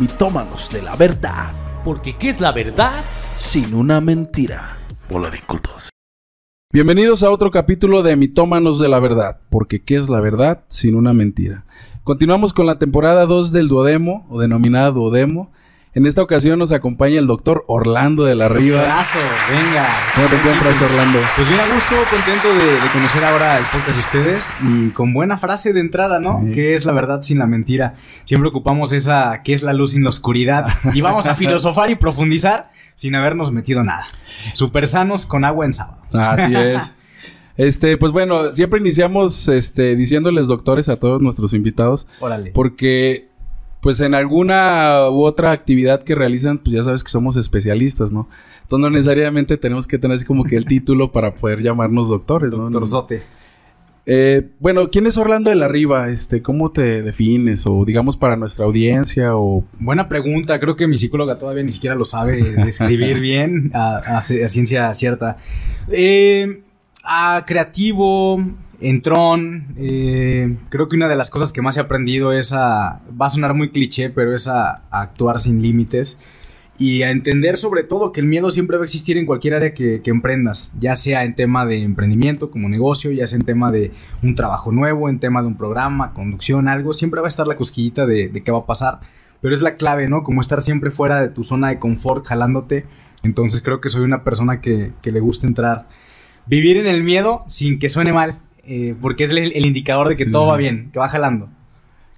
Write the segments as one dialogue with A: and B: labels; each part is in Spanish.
A: mitómanos de la verdad.
B: Porque ¿qué es la verdad?
A: Sin una mentira. Hola de incultos. Bienvenidos a otro capítulo de Mitómanos de la Verdad, porque ¿qué es la verdad sin una mentira? Continuamos con la temporada 2 del Duodemo, o denominada Duodemo, en esta ocasión nos acompaña el doctor Orlando de la Riva.
C: Abrazo, venga.
A: ¿Cómo te encuentras, Orlando?
C: Pues bien a gusto, contento de, conocer ahora el podcast de ustedes y con buena frase de entrada, ¿no? ¿Qué es la verdad sin la mentira? Siempre ocupamos esa, ¿qué es la luz sin la oscuridad? Y vamos a filosofar y profundizar sin habernos metido nada. Super sanos con agua en sábado.
A: Así es. Este, pues bueno, siempre iniciamos este, diciéndoles doctores a todos nuestros invitados.
C: Órale.
A: Porque pues en alguna u otra actividad que realizan, pues ya sabes que somos especialistas, ¿no? Entonces no necesariamente tenemos que tener así como que el título para poder llamarnos doctores, ¿no?
C: Doctorzote.
A: Eh, bueno, ¿quién es Orlando de la Riva? Este, ¿cómo te defines? O digamos para nuestra audiencia o...
C: Buena pregunta. Creo que mi psicóloga todavía ni siquiera lo sabe describir bien a, ciencia cierta. Eh, a creativo, en Tron, eh, creo que una de las cosas que más he aprendido es a. Va a sonar muy cliché, pero es a, actuar sin límites. Y a entender sobre todo que el miedo siempre va a existir en cualquier área que, emprendas, ya sea en tema de emprendimiento como negocio, ya sea en tema de un trabajo nuevo, en tema de un programa, conducción, algo, siempre va a estar la cosquillita de, qué va a pasar, pero es la clave, ¿no? Como estar siempre fuera de tu zona de confort, jalándote. Entonces creo que soy una persona que, que le gusta entrar, vivir en el miedo sin que suene mal, eh, porque es el, indicador de que todo va bien, que va jalando.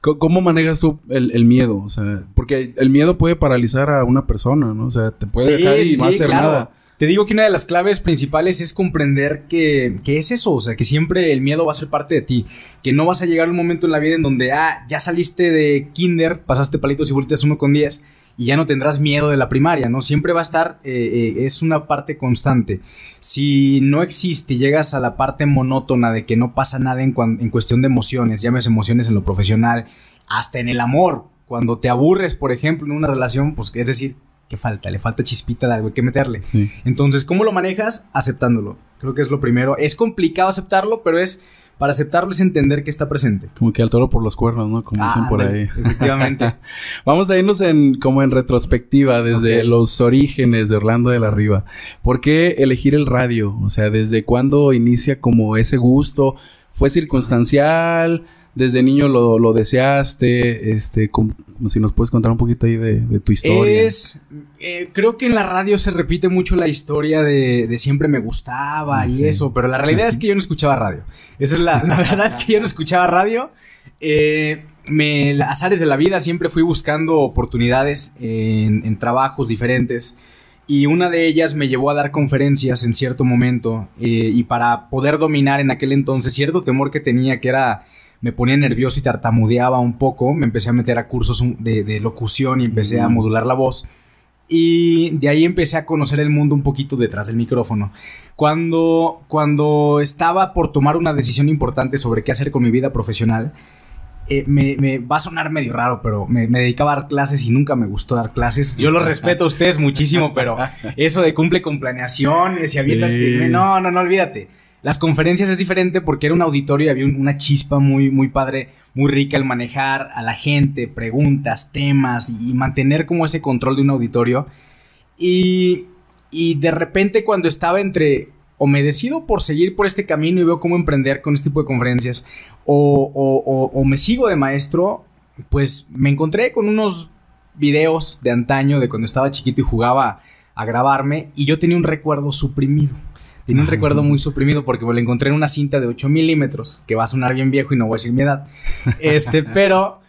A: ¿Cómo manejas tú el, miedo? O sea, porque el miedo puede paralizar a una persona, ¿no? O sea, te puede dejar y no hacer nada.
C: Te digo que una de las claves principales es comprender que, que, es eso, o sea, que siempre el miedo va a ser parte de ti, que no vas a llegar a un momento en la vida en donde, ah, ya saliste de kinder, pasaste palitos y vueltas uno con diez y ya no tendrás miedo de la primaria, ¿no? Siempre va a estar, eh, eh, es una parte constante. Si no existe y llegas a la parte monótona de que no pasa nada en, en cuestión de emociones, llames emociones en lo profesional, hasta en el amor, cuando te aburres, por ejemplo, en una relación, pues es decir, ¿qué falta? Le falta chispita de algo, hay que meterle. Entonces, ¿cómo lo manejas? Aceptándolo. Creo que es lo primero. Es complicado aceptarlo, pero es para aceptarlo es entender que está presente.
A: Como que al toro por los cuernos, ¿no? Como dicen por ahí.
C: Efectivamente.
A: Vamos a irnos en como en retrospectiva desde los orígenes de Orlando de la Riva. ¿Por qué elegir el radio? O sea, ¿desde cuándo inicia como ese gusto? ¿Fue circunstancial? Desde niño lo, lo deseaste, este, como, si nos puedes contar un poquito ahí de, tu historia.
C: Es, eh, creo que en la radio se repite mucho la historia de, de siempre me gustaba y eso, pero la realidad es que yo no escuchaba radio. Esa es la, la verdad es que yo no escuchaba radio. Eh, me, azares de la vida, siempre fui buscando oportunidades en, en, trabajos diferentes. Y una de ellas me llevó a dar conferencias en cierto momento. Eh, y para poder dominar en aquel entonces cierto temor que tenía, que era me ponía nervioso y tartamudeaba un poco, me empecé a meter a cursos de, locución y empecé a modular la voz. Y de ahí empecé a conocer el mundo un poquito detrás del micrófono. Cuando, cuando estaba por tomar una decisión importante sobre qué hacer con mi vida profesional, eh, me, va a sonar medio raro, pero me, dedicaba a dar clases y nunca me gustó dar clases. Yo lo respeto a ustedes muchísimo, pero eso de cumple con planeaciones y aviéntate. No, no, no, olvídate. Las conferencias es diferente porque era un auditorio y había una chispa muy, muy padre, muy rica el manejar a la gente, preguntas, temas y mantener como ese control de un auditorio. Y, y de repente cuando estaba entre o me decido por seguir por este camino y veo cómo emprender con este tipo de conferencias o, o, o me sigo de maestro, pues me encontré con unos videos de antaño de cuando estaba chiquito y jugaba a grabarme y yo tenía un recuerdo suprimido tiene un recuerdo muy suprimido porque me lo encontré en una cinta de 8 milímetros, que va a sonar bien viejo y no voy a decir mi edad. Este, pero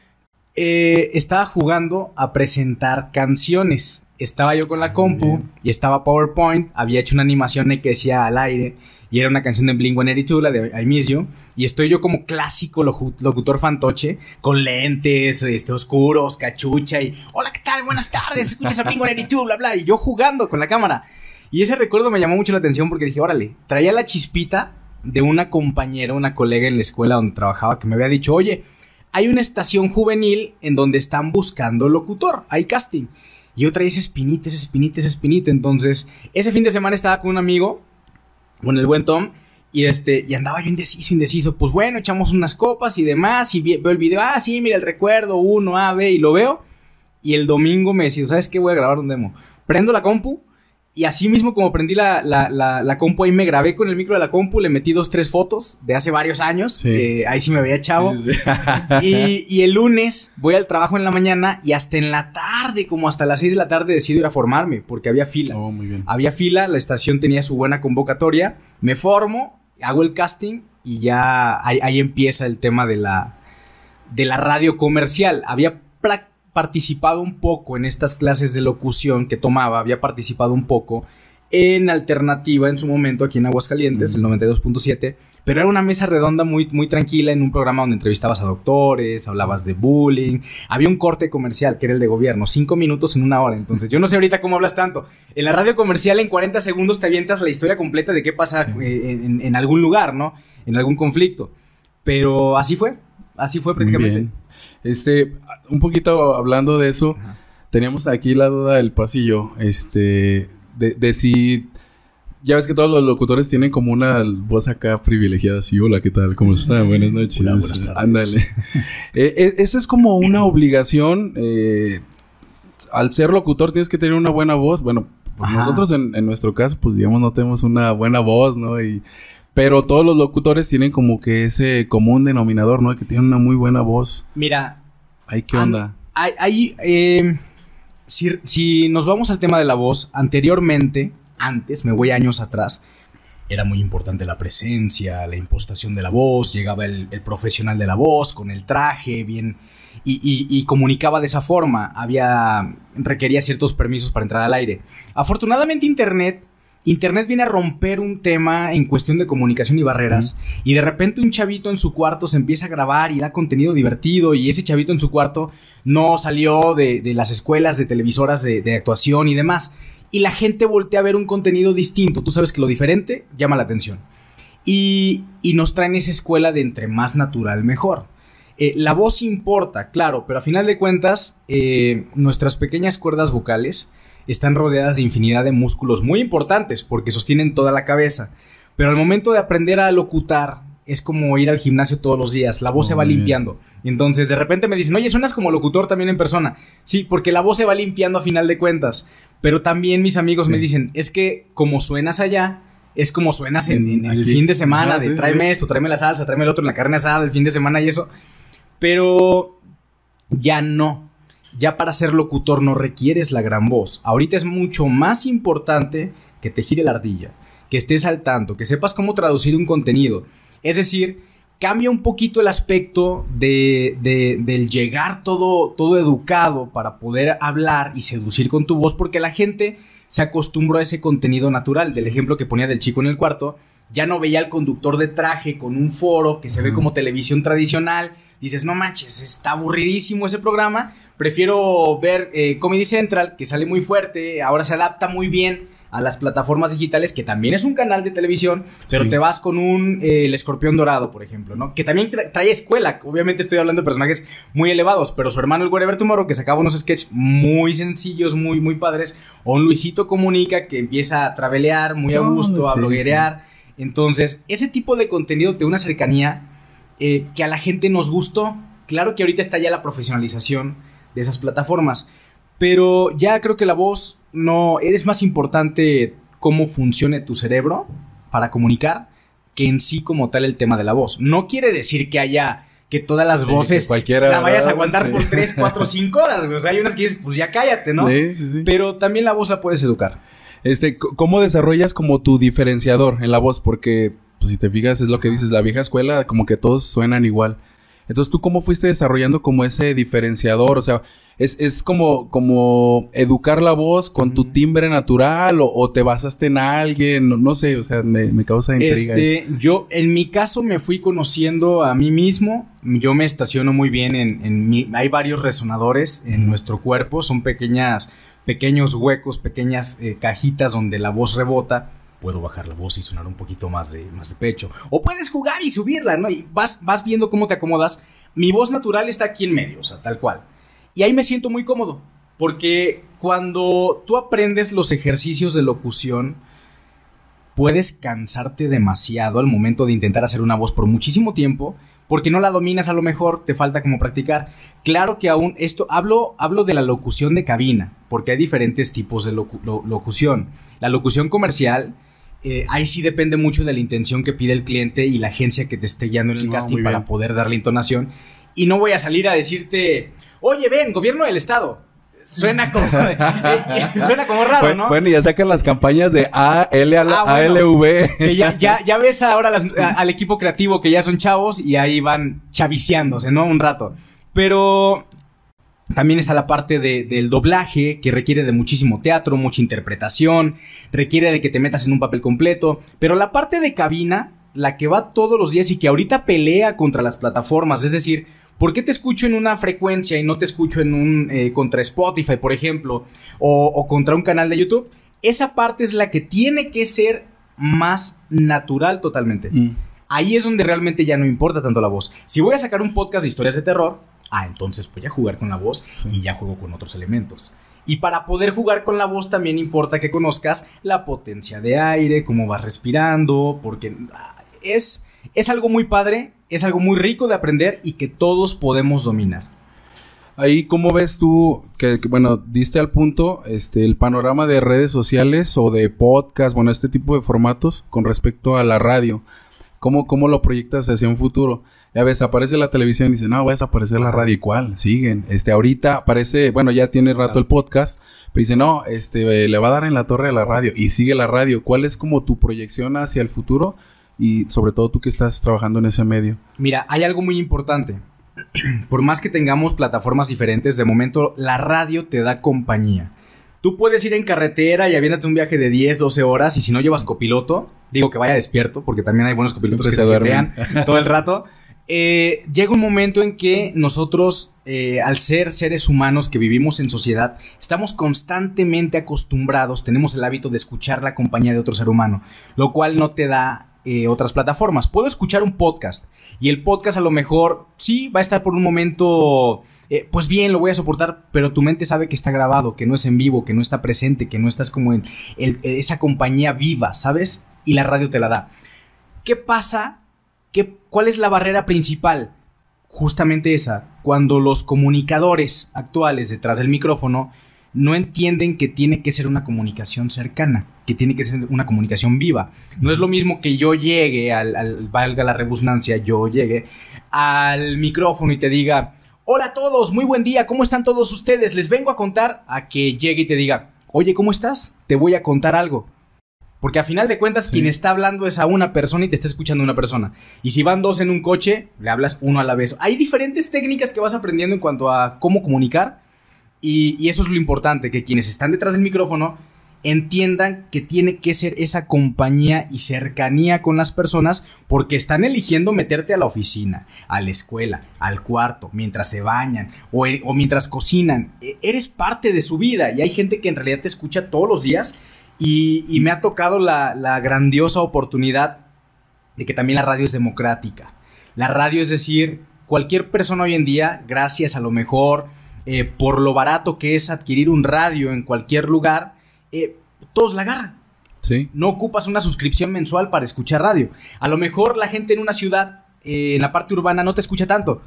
C: eh, estaba jugando a presentar canciones. Estaba yo con la compu y estaba PowerPoint. Había hecho una animación que decía al aire y era una canción de Blink 182, la de I Miss You. Y estoy yo como clásico locutor fantoche, con lentes, este, oscuros, cachucha y hola, ¿qué tal? Buenas tardes, escuchas a Blink 182, bla, bla. Y yo jugando con la cámara. Y ese recuerdo me llamó mucho la atención porque dije, órale, traía la chispita de una compañera, una colega en la escuela donde trabajaba que me había dicho, oye, hay una estación juvenil en donde están buscando locutor, hay casting. Y yo traía ese espinita, ese espinita, ese espinita. Entonces, ese fin de semana estaba con un amigo, con el buen Tom, y este, y andaba yo indeciso, indeciso. Pues bueno, echamos unas copas y demás, y veo el video, ah, sí, mira el recuerdo, uno, A, B, y lo veo. y el domingo me decía, ¿sabes qué? Voy a grabar un demo. Prendo la compu y así mismo como prendí la, la, la, compu ahí me grabé con el micro de la compu, le metí dos, tres fotos de hace varios años. Eh, ahí sí me veía chavo. y, y, el lunes voy al trabajo en la mañana y hasta en la tarde, como hasta las seis de la tarde, decido ir a formarme porque había fila.
A: Oh, muy bien.
C: Había fila, la estación tenía su buena convocatoria. Me formo, hago el casting y ya ahí, ahí empieza el tema de la, de la radio comercial. Había participado un poco en estas clases de locución que tomaba, había participado un poco en alternativa en su momento aquí en Aguascalientes, el 92.7, pero era una mesa redonda muy, muy tranquila en un programa donde entrevistabas a doctores, hablabas de bullying, había un corte comercial que era el de gobierno, cinco minutos en una hora, entonces yo no sé ahorita cómo hablas tanto, en la radio comercial en 40 segundos te avientas la historia completa de qué pasa eh, en, algún lugar, ¿no? En algún conflicto, pero así fue, así fue prácticamente.
A: Este, un poquito hablando de eso, teníamos aquí la duda del pasillo, este, de, de, si... Ya ves que todos los locutores tienen como una voz acá privilegiada, así, hola, ¿qué tal? ¿Cómo están? Buenas noches. buenas tardes. Ándale. eh, eh eso es como una obligación. Eh, al ser locutor tienes que tener una buena voz. Bueno, pues nosotros en, en, nuestro caso, pues digamos, no tenemos una buena voz, ¿no? Y pero todos los locutores tienen como que ese común denominador, ¿no? Que tienen una muy buena voz.
C: Mira.
A: ¿Ay, qué onda?
C: Hay, eh, si, nos vamos al tema de la voz, anteriormente, antes, me voy años atrás, era muy importante la presencia, la impostación de la voz, llegaba el, profesional de la voz con el traje, bien, y, y, comunicaba de esa forma, había, requería ciertos permisos para entrar al aire. Afortunadamente Internet Internet viene a romper un tema en cuestión de comunicación y barreras y de repente un chavito en su cuarto se empieza a grabar y da contenido divertido y ese chavito en su cuarto no salió de, las escuelas de televisoras de, actuación y demás y la gente voltea a ver un contenido distinto. Tú sabes que lo diferente llama la atención y, y nos traen esa escuela de entre más natural mejor. Eh, la voz importa, claro, pero a final de cuentas eh, nuestras pequeñas cuerdas vocales están rodeadas de infinidad de músculos muy importantes porque sostienen toda la cabeza. Pero al momento de aprender a locutar, es como ir al gimnasio todos los días. La voz se va limpiando. Entonces, de repente me dicen, oye, suenas como locutor también en persona. Sí, porque la voz se va limpiando a final de cuentas. Pero también mis amigos me dicen, es que como suenas allá, es como suenas en, el fin de semana, de tráeme esto, tráeme la salsa, tráeme el otro en la carne asada, el fin de semana y eso. Pero ya no ya para ser locutor no requieres la gran voz. Ahorita es mucho más importante que te gire la ardilla, que estés al tanto, que sepas cómo traducir un contenido. Es decir, cambia un poquito el aspecto de, del llegar todo, todo educado para poder hablar y seducir con tu voz, porque la gente se acostumbró a ese contenido natural. Del ejemplo que ponía del chico en el cuarto, ya no veía al conductor de traje con un foro que se ve como televisión tradicional. Dices, no manches, está aburridísimo ese programa. Prefiero ver eh, Comedy Central, que sale muy fuerte, ahora se adapta muy bien a las plataformas digitales, que también es un canal de televisión, pero te vas con un eh, El Escorpión Dorado, por ejemplo, ¿no? Que también trae escuela. Obviamente estoy hablando de personajes muy elevados, pero su hermano el Wherever Tomorrow, que sacaba unos sketches muy sencillos, muy, muy padres. O un Luisito Comunica, que empieza a travelear muy a gusto, a bloguerear. Entonces, ese tipo de contenido de una cercanía eh, que a la gente nos gustó. Claro que ahorita está ya la profesionalización de esas plataformas, pero ya creo que la voz no es más importante cómo funcione tu cerebro para comunicar que en sí como tal el tema de la voz. No quiere decir que haya que todas las voces
A: cualquiera,
C: la vayas a aguantar por 3, 4, 5 horas, O sea, hay unas que dices, pues ya cállate, ¿no? Sí, sí, sí. Pero también la voz la puedes educar.
A: Este, ¿cómo desarrollas como tu diferenciador en la voz? Porque, pues, si te fijas, es lo que dices, la vieja escuela, como que todos suenan igual. Entonces, ¿tú cómo fuiste desarrollando como ese diferenciador? O sea, ¿es, es como, como educar la voz con tu timbre natural o, te basaste en alguien? No, sé, o sea, me, causa intriga.
C: Este, yo, en mi caso, me fui conociendo a mí mismo. Yo me estaciono muy bien en, en mi... Hay varios resonadores en nuestro cuerpo, son pequeñas pequeños huecos, pequeñas eh, cajitas donde la voz rebota. Puedo bajar la voz y sonar un poquito más de, más de pecho. O puedes jugar y subirla, ¿no? Y vas, vas viendo cómo te acomodas. Mi voz natural está aquí en medio, o sea, tal cual. Y ahí me siento muy cómodo. Porque cuando tú aprendes los ejercicios de locución, puedes cansarte demasiado al momento de intentar hacer una voz por muchísimo tiempo porque no la dominas a lo mejor, te falta como practicar. Claro que aún esto, hablo, hablo de la locución de cabina, porque hay diferentes tipos de locución. La locución comercial, eh, ahí sí depende mucho de la intención que pide el cliente y la agencia que te esté guiando en el casting para poder darle intonación. Y no voy a salir a decirte, oye, ven, gobierno del estado Suena como, eh, eh, suena como raro, ¿no?
A: Bueno, y ya sacan las campañas de A, L, A, ah, L, V.
C: Que ya, ya, ves ahora al equipo creativo que ya son chavos y ahí van chaviciándose, ¿no? Un rato. Pero también está la parte del doblaje, que requiere de muchísimo teatro, mucha interpretación, requiere de que te metas en un papel completo. Pero la parte de cabina, la que va todos los días y que ahorita pelea contra las plataformas, es decir, ¿Por qué te escucho en una frecuencia y no te escucho en un eh, contra Spotify, por ejemplo, o, contra un canal de YouTube? Esa parte es la que tiene que ser más natural totalmente. Mm. Ahí es donde realmente ya no importa tanto la voz. Si voy a sacar un podcast de historias de terror, ah, entonces voy a jugar con la voz y ya juego con otros elementos. Y para poder jugar con la voz también importa que conozcas la potencia de aire, cómo vas respirando, porque ah, es, es algo muy padre es algo muy rico de aprender y que todos podemos dominar.
A: Ahí, ¿cómo ves tú que, bueno, diste al punto este, el panorama de redes sociales o de podcast, bueno, este tipo de formatos con respecto a la radio? ¿Cómo, cómo lo proyectas hacia un futuro? Ya ves, aparece la televisión y dice, no, va a desaparecer la radio. ¿Y cuál? Siguen. Este, ahorita aparece, bueno, ya tiene rato el podcast, pero dice, no, este, le va a dar en la torre de la radio. Y sigue la radio. ¿Cuál es como tu proyección hacia el futuro? Y sobre todo tú que estás trabajando en ese medio?
C: Mira, hay algo muy importante. Por más que tengamos plataformas diferentes, de momento la radio te da compañía. Tú puedes ir en carretera y aviéntate un viaje de 10, 12 horas y si no llevas copiloto, digo que vaya despierto porque también hay buenos copilotos que, se duermen todo el rato. Eh, llega un momento en que nosotros, eh, al ser seres humanos que vivimos en sociedad, estamos constantemente acostumbrados, tenemos el hábito de escuchar la compañía de otro ser humano, lo cual no te da eh, otras plataformas. Puedo escuchar un podcast y el podcast a lo mejor sí va a estar por un momento, eh, pues bien, lo voy a soportar, pero tu mente sabe que está grabado, que no es en vivo, que no está presente, que no estás como en esa compañía viva, ¿sabes? Y la radio te la da. ¿Qué pasa? ¿Qué, ¿Cuál es la barrera principal? Justamente esa, cuando los comunicadores actuales detrás del micrófono no entienden que tiene que ser una comunicación cercana, que tiene que ser una comunicación viva. No es lo mismo que yo llegue al, valga la rebusnancia, yo llegue al micrófono y te diga, hola a todos, muy buen día, ¿cómo están todos ustedes? Les vengo a contar a que llegue y te diga, oye, ¿cómo estás? Te voy a contar algo. Porque a final de cuentas, quien está hablando es a una persona y te está escuchando una persona. Y si van dos en un coche, le hablas uno a la vez. Hay diferentes técnicas que vas aprendiendo en cuanto a cómo comunicar y, eso es lo importante, que quienes están detrás del micrófono entiendan que tiene que ser esa compañía y cercanía con las personas porque están eligiendo meterte a la oficina, a la escuela, al cuarto, mientras se bañan o, e, mientras cocinan. E, eres parte de su vida y hay gente que en realidad te escucha todos los días y, me ha tocado la, la grandiosa oportunidad de que también la radio es democrática. La radio es decir, cualquier persona hoy en día, gracias a lo mejor eh, por lo barato que es adquirir un radio en cualquier lugar, eh, todos la agarran.
A: Sí.
C: No ocupas una suscripción mensual para escuchar radio. A lo mejor la gente en una ciudad, eh, en la parte urbana, no te escucha tanto.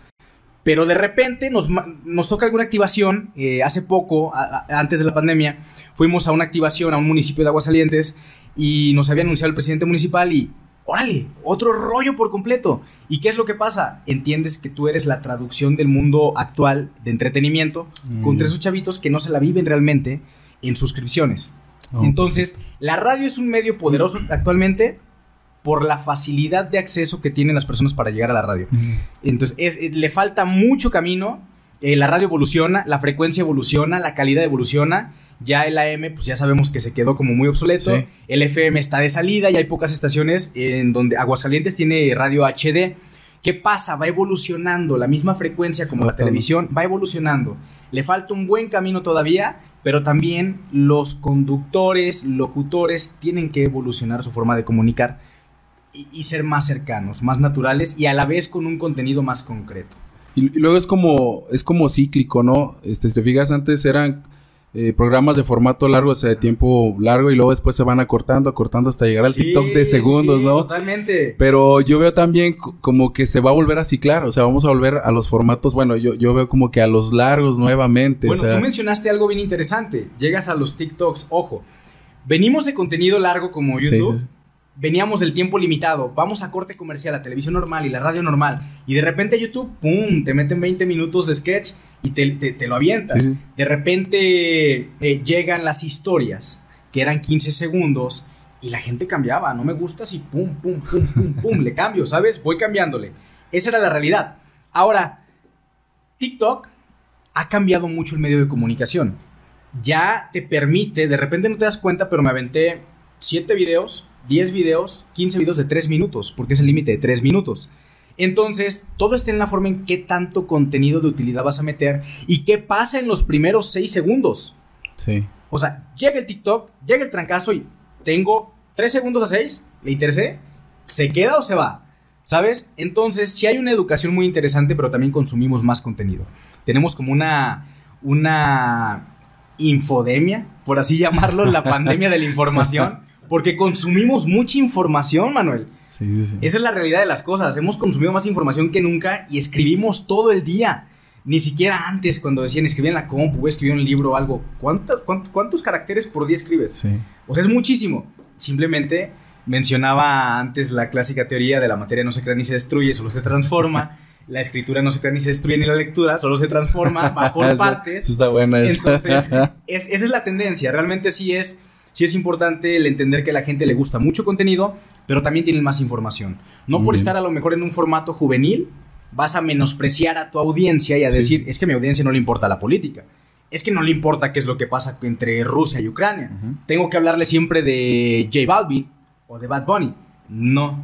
C: Pero de repente nos, toca alguna activación. hace poco, antes de la pandemia, fuimos a una activación a un municipio de Aguasalientes y nos había anunciado el presidente municipal y órale, otro rollo por completo. ¿Y qué es lo que pasa? Entiendes que tú eres la traducción del mundo actual de entretenimiento con contra mm. esos chavitos que no se la viven realmente en suscripciones. Entonces, la radio es un medio poderoso actualmente por la facilidad de acceso que tienen las personas para llegar a la radio. Entonces, eh, le falta mucho camino. Eh, la radio evoluciona, la frecuencia evoluciona, la calidad evoluciona ya el AM, pues ya sabemos que se quedó como muy obsoleto. El FM está de salida y hay pocas estaciones en donde Aguascalientes tiene radio HD. ¿Qué pasa? Va evolucionando. La misma frecuencia como la televisión va evolucionando. Le falta un buen camino todavía, pero también los conductores, locutores, tienen que evolucionar su forma de comunicar y, ser más cercanos, más naturales y a la vez con un contenido más concreto.
A: Y, luego es como, es como cíclico, ¿no? Este, si te fijas, antes eran eh, programas de formato largo, o sea, de tiempo largo, y luego después se van acortando, acortando hasta llegar al TikTok de segundos, ¿no?
C: Totalmente.
A: Pero yo veo también como que se va a volver a ciclar, o sea, vamos a volver a los formatos, bueno, yo, yo veo como que a los largos nuevamente.
C: Bueno, tú mencionaste algo bien interesante. Llegas a los TikToks, ojo. Venimos de contenido largo como YouTube veníamos del tiempo limitado, vamos a corte comercial, la televisión normal y la radio normal, y de repente YouTube, ¡pum!, te meten 20 minutos de sketch y te, lo avientas. De repente eh, llegan las historias, que eran 15 segundos, y la gente cambiaba, no me gusta si pum, pum, pum, pum, pum, le cambio, ¿sabes? Voy cambiándole. Esa era la realidad. Ahora, TikTok ha cambiado mucho el medio de comunicación. Ya te permite, de repente no te das cuenta, pero me aventé 7 videos 10 videos, 15 videos de 3 minutos, porque es el límite de 3 minutos. Entonces, todo está en la forma en qué tanto contenido de utilidad vas a meter y qué pasa en los primeros 6 segundos.
A: Sí.
C: O sea, llega el TikTok, llega el trancazo y tengo 3 segundos a 6, le interesé, ¿se queda o se va? ¿Sabes? Entonces, sí hay una educación muy interesante, pero también consumimos más contenido. Tenemos como una, una infodemia, por así llamarlo, la pandemia de la información porque consumimos mucha información, Manuel. Sí, sí. Esa es la realidad de las cosas. Hemos consumido más información que nunca y escribimos todo el día. Ni siquiera antes, cuando decían escribir en la compu, voy a escribir un libro o algo. ¿Cuántos, cuántos, caracteres por día escribes? Sí. O sea, es muchísimo. Simplemente mencionaba antes la clásica teoría de la materia no se crea ni se destruye, solo se transforma. la escritura no se crea ni se destruye, ni la lectura solo se transforma, va por partes.
A: Eso está buena.
C: Entonces, esa es la tendencia. Realmente sí es sí es importante el entender que a la gente le gusta mucho contenido, pero también tienen más información. No por estar a lo mejor en un formato juvenil, vas a menospreciar a tu audiencia y a decir, es que a mi audiencia no le importa la política. Es que no le importa qué es lo que pasa entre Rusia y Ucrania. Tengo que hablarle siempre de J Balvin o de Bad Bunny. No,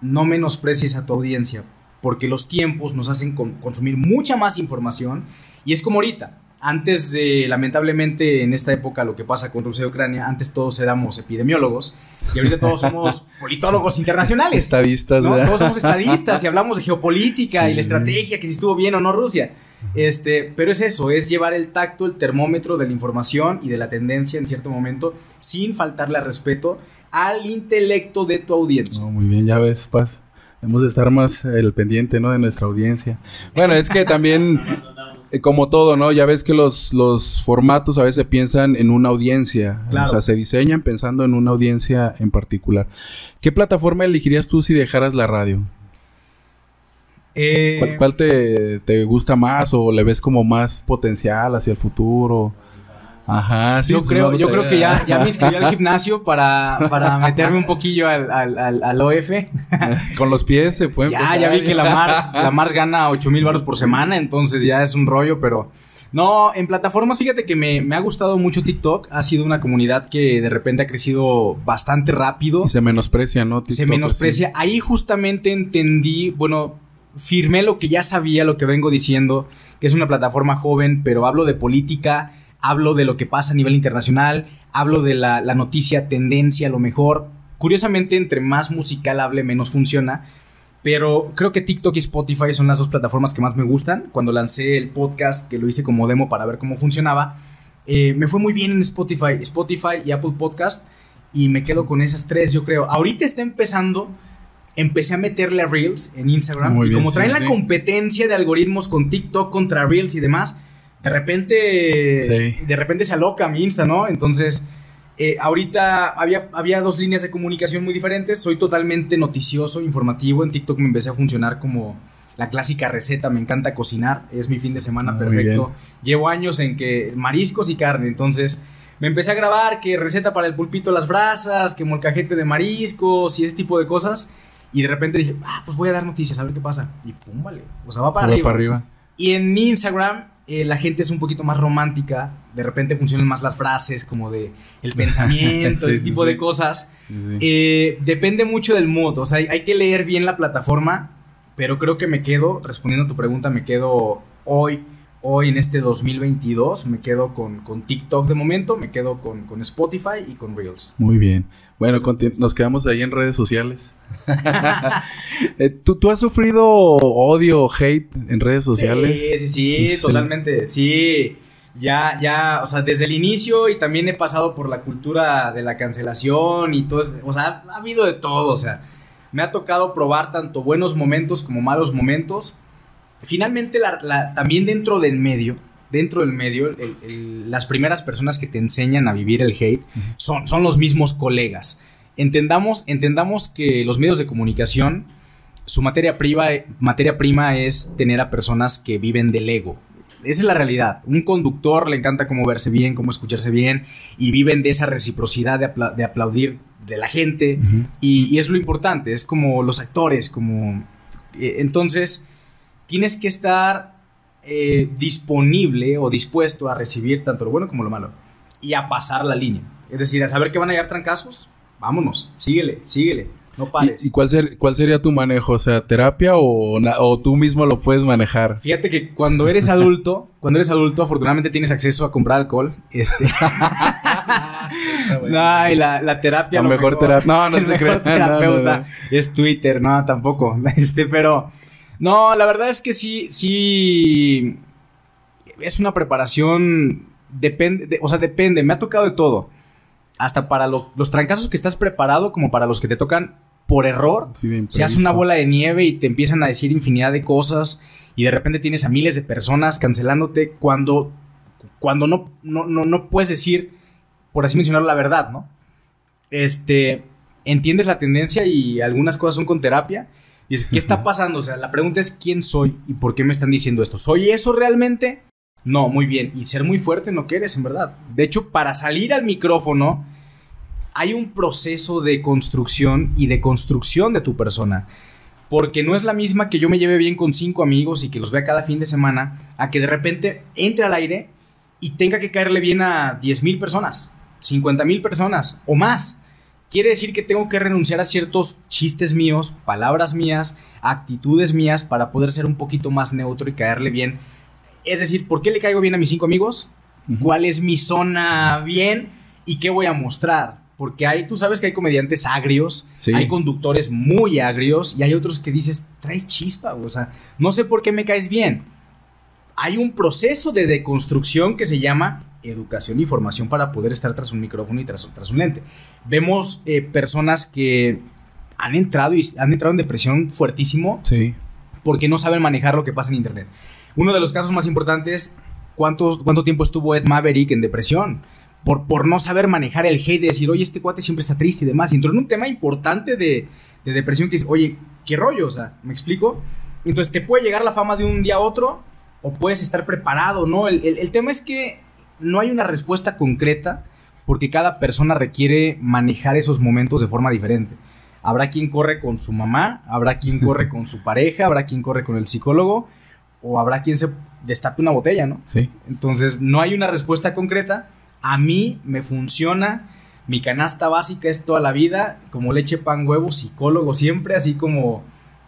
C: no menosprecies a tu audiencia, porque los tiempos nos hacen consumir mucha más información. Y es como ahorita, antes de, lamentablemente, en esta época, lo que pasa con Rusia y Ucrania, antes todos éramos epidemiólogos y ahorita todos somos politólogos internacionales.
A: Estadistas,
C: ¿no? Todos somos estadistas y hablamos de geopolítica y la estrategia, que si estuvo bien o no Rusia. Este, pero es eso, es llevar el tacto, el termómetro de la información y de la tendencia en cierto momento, sin faltarle respeto al intelecto de tu audiencia.
A: muy bien, ya ves, Paz. Debemos de estar más el pendiente, ¿no? De nuestra audiencia. Bueno, es que también eh, como todo, ¿no? Ya ves que los, los formatos a veces piensan en una audiencia. O sea, se diseñan pensando en una audiencia en particular. ¿Qué plataforma elegirías tú si dejaras la radio?
C: Eh,
A: ¿Cuál, te, te, gusta más o le ves como más potencial hacia el futuro? Ajá,
C: sí. Yo creo, yo creo que ya, ya me inscribí al gimnasio para, para meterme un poquillo al, al, al, OF.
A: Con los pies se pueden.
C: Ya, ya vi que la Mars, la Mars gana 8 mil baros por semana, entonces ya es un rollo, pero. No, en plataformas, fíjate que me, me, ha gustado mucho TikTok. Ha sido una comunidad que de repente ha crecido bastante rápido.
A: Y se menosprecia, ¿no?
C: se menosprecia. Ahí justamente entendí, bueno, firmé lo que ya sabía, lo que vengo diciendo, que es una plataforma joven, pero hablo de política hablo de lo que pasa a nivel internacional, hablo de la, noticia, tendencia, lo mejor. Curiosamente, entre más musical hable, menos funciona. Pero creo que TikTok y Spotify son las dos plataformas que más me gustan. Cuando lancé el podcast, que lo hice como demo para ver cómo funcionaba, eh, me fue muy bien en Spotify, Spotify y Apple Podcast. Y me quedo con esas tres, yo creo. Ahorita está empezando. Empecé a meterle a Reels en Instagram. y como traen la competencia de algoritmos con TikTok contra Reels y demás, de repente, de repente se aloca mi Insta, ¿no? Entonces, eh, ahorita había, había dos líneas de comunicación muy diferentes. Soy totalmente noticioso, informativo. En TikTok me empecé a funcionar como la clásica receta. Me encanta cocinar. Es mi fin de semana ah, perfecto. Llevo años en que mariscos y carne. Entonces, me empecé a grabar que receta para el pulpito las brasas, que molcajete de mariscos y ese tipo de cosas. Y de repente dije, ah, pues voy a dar noticias, a ver qué pasa. Y pum, vale. O sea, va para, arriba.
A: para arriba.
C: Y en Instagram eh, la gente es un poquito más romántica, de repente funcionan más las frases como de el pensamiento, ese tipo de cosas. Eh, depende mucho del mood, o sea, hay, que leer bien la plataforma, pero creo que me quedo, respondiendo a tu pregunta, me quedo hoy, hoy en este 2022, me quedo con, con TikTok de momento, me quedo con, con Spotify y con Reels.
A: Muy bien. Bueno, nos quedamos ahí en redes sociales. Eh, ¿tú, has sufrido odio hate en redes sociales?
C: Sí, sí, sí, totalmente. Sí. ya, ya, o sea, desde el inicio y también he pasado por la cultura de la cancelación y todo, o sea, ha habido de todo, o sea, me ha tocado probar tanto buenos momentos como malos momentos. Finalmente, también dentro del medio, dentro del medio, las primeras personas que te enseñan a vivir el hate son, son los mismos colegas. Entendamos, entendamos que los medios de comunicación, su materia prima, materia prima es tener a personas que viven del ego, esa es la realidad. Un conductor le encanta cómo verse bien, cómo escucharse bien y viven de esa reciprocidad de, aplaudir de la gente y, es lo importante, es como los actores, como... Eh, entonces, tienes que estar eh, disponible o dispuesto a recibir tanto lo bueno como lo malo y a pasar la línea. Es decir, a saber que van a llegar trancazos, vámonos, síguele, síguele. No pares.
A: ¿Y, cuál, cuál, sería tu manejo? O sea, terapia o, o, tú mismo lo puedes manejar?
C: Fíjate que cuando eres adulto, cuando eres adulto, afortunadamente tienes acceso a comprar alcohol. Este. no, y la, la terapia.
A: La mejor, terapia. No, no se cree.
C: terapeuta es Twitter, no, tampoco. Este, pero. No, la verdad es que sí, sí. Es una preparación. Depende, o sea, depende. Me ha tocado de todo hasta para los trancazos que estás preparado como para los que te tocan por error, se hace una bola de nieve y te empiezan a decir infinidad de cosas y de repente tienes a miles de personas cancelándote cuando, cuando no, no, no, puedes decir, por así mencionar, la verdad, ¿no? Este, entiendes la tendencia y algunas cosas son con terapia. Y es, ¿qué está pasando? O sea, la pregunta es quién soy y por qué me están diciendo esto. ¿Soy eso realmente? No, muy bien. Y ser muy fuerte no quieres, en verdad. De hecho, para salir al micrófono, hay un proceso de construcción y de construcción de tu persona. Porque no es la misma que yo me lleve bien con cinco amigos y que los vea cada fin de semana, a que de repente entre al aire y tenga que caerle bien a 10 mil personas, 50 mil personas o más. Quiere decir que tengo que renunciar a ciertos chistes míos, palabras mías, actitudes mías para poder ser un poquito más neutro y caerle bien es decir, ¿por qué le caigo bien a mis cinco amigos? ¿Cuál es mi zona bien? ¿Y qué voy a mostrar? Porque hay, tú sabes que hay comediantes agrios, hay conductores muy agrios y hay otros que dices, traes chispa, o sea, no sé por qué me caes bien. Hay un proceso de deconstrucción que se llama educación y formación para poder estar tras un micrófono y tras, tras un lente. Vemos eh, personas que han entrado y han entrado en depresión fuertísimo
A: sí.
C: porque no saben manejar lo que pasa en internet. Uno de los casos más importantes, ¿cuántos, ¿cuánto tiempo estuvo Ed Maverick en depresión? Por, por no saber manejar el hate, de decir, oye, este cuate siempre está triste y demás. Y entró en un tema importante de, de depresión que es, oye, ¿qué rollo? O sea, ¿me explico? Entonces, te puede llegar la fama de un día a otro o puedes estar preparado, ¿no? El, el, tema es que no hay una respuesta concreta porque cada persona requiere manejar esos momentos de forma diferente. Habrá quien corre con su mamá, habrá quien corre con su pareja, habrá quien corre con el psicólogo o habrá quien se destape una botella, ¿no?
A: Sí.
C: Entonces, no hay una respuesta concreta. A mí me funciona. Mi canasta básica es toda la vida, como leche, pan, huevo, psicólogo siempre, así como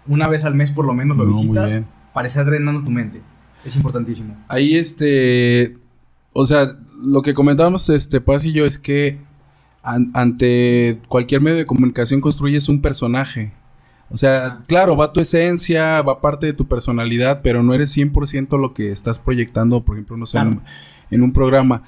C: una vez al mes por lo menos lo visitas para estar drenando tu mente. Es importantísimo.
A: Ahí este, o sea, lo que comentábamos este Paz y yo es que ante cualquier medio de comunicación construyes un personaje. O sea, claro, va tu esencia, va parte de tu personalidad, pero no eres 100% lo que estás proyectando, por ejemplo, no sé, en, un programa.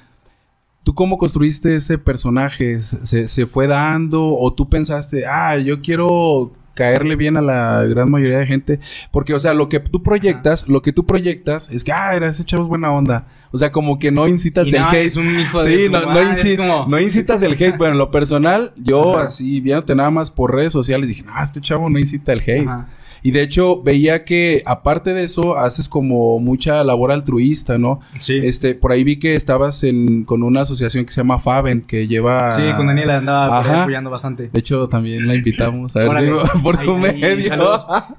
A: ¿Tú cómo construiste ese personaje? ¿Se, ¿Se, fue dando? ¿O tú pensaste, ah, yo quiero caerle bien a la gran mayoría de gente. Porque, o sea, lo que tú proyectas, lo que tú proyectas es que, ah, era ese chavo es buena onda. O sea, como que no incitas el hate.
C: Es un hijo de
A: sí, no, no, incitas el hate. Bueno, en lo personal, yo así, viéndote nada más por redes sociales, dije, no, este chavo no incita el hate. Y de hecho, veía que aparte de eso, haces como mucha labor altruista, ¿no?
C: Sí.
A: Este, por ahí vi que estabas en, con una asociación que se llama Faben, que lleva.
C: Sí, con Daniela andaba apoyando bastante.
A: De hecho, también la invitamos a ver por tu medio.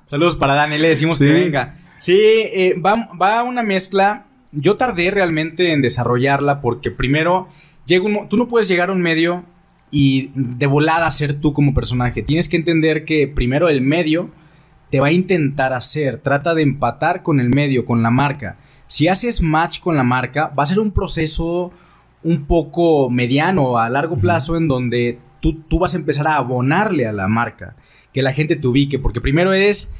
C: saludos, para Dani, le decimos que venga. Sí, eh, va, va una mezcla. Yo tardé realmente en desarrollarla porque primero llega un, tú no puedes llegar a un medio y de volada ser tú como personaje. Tienes que entender que primero el medio te va a intentar hacer, trata de empatar con el medio, con la marca. Si haces match con la marca, va a ser un proceso un poco mediano a largo plazo en donde tú, tú vas a empezar a abonarle a la marca, que la gente te ubique, porque primero eres,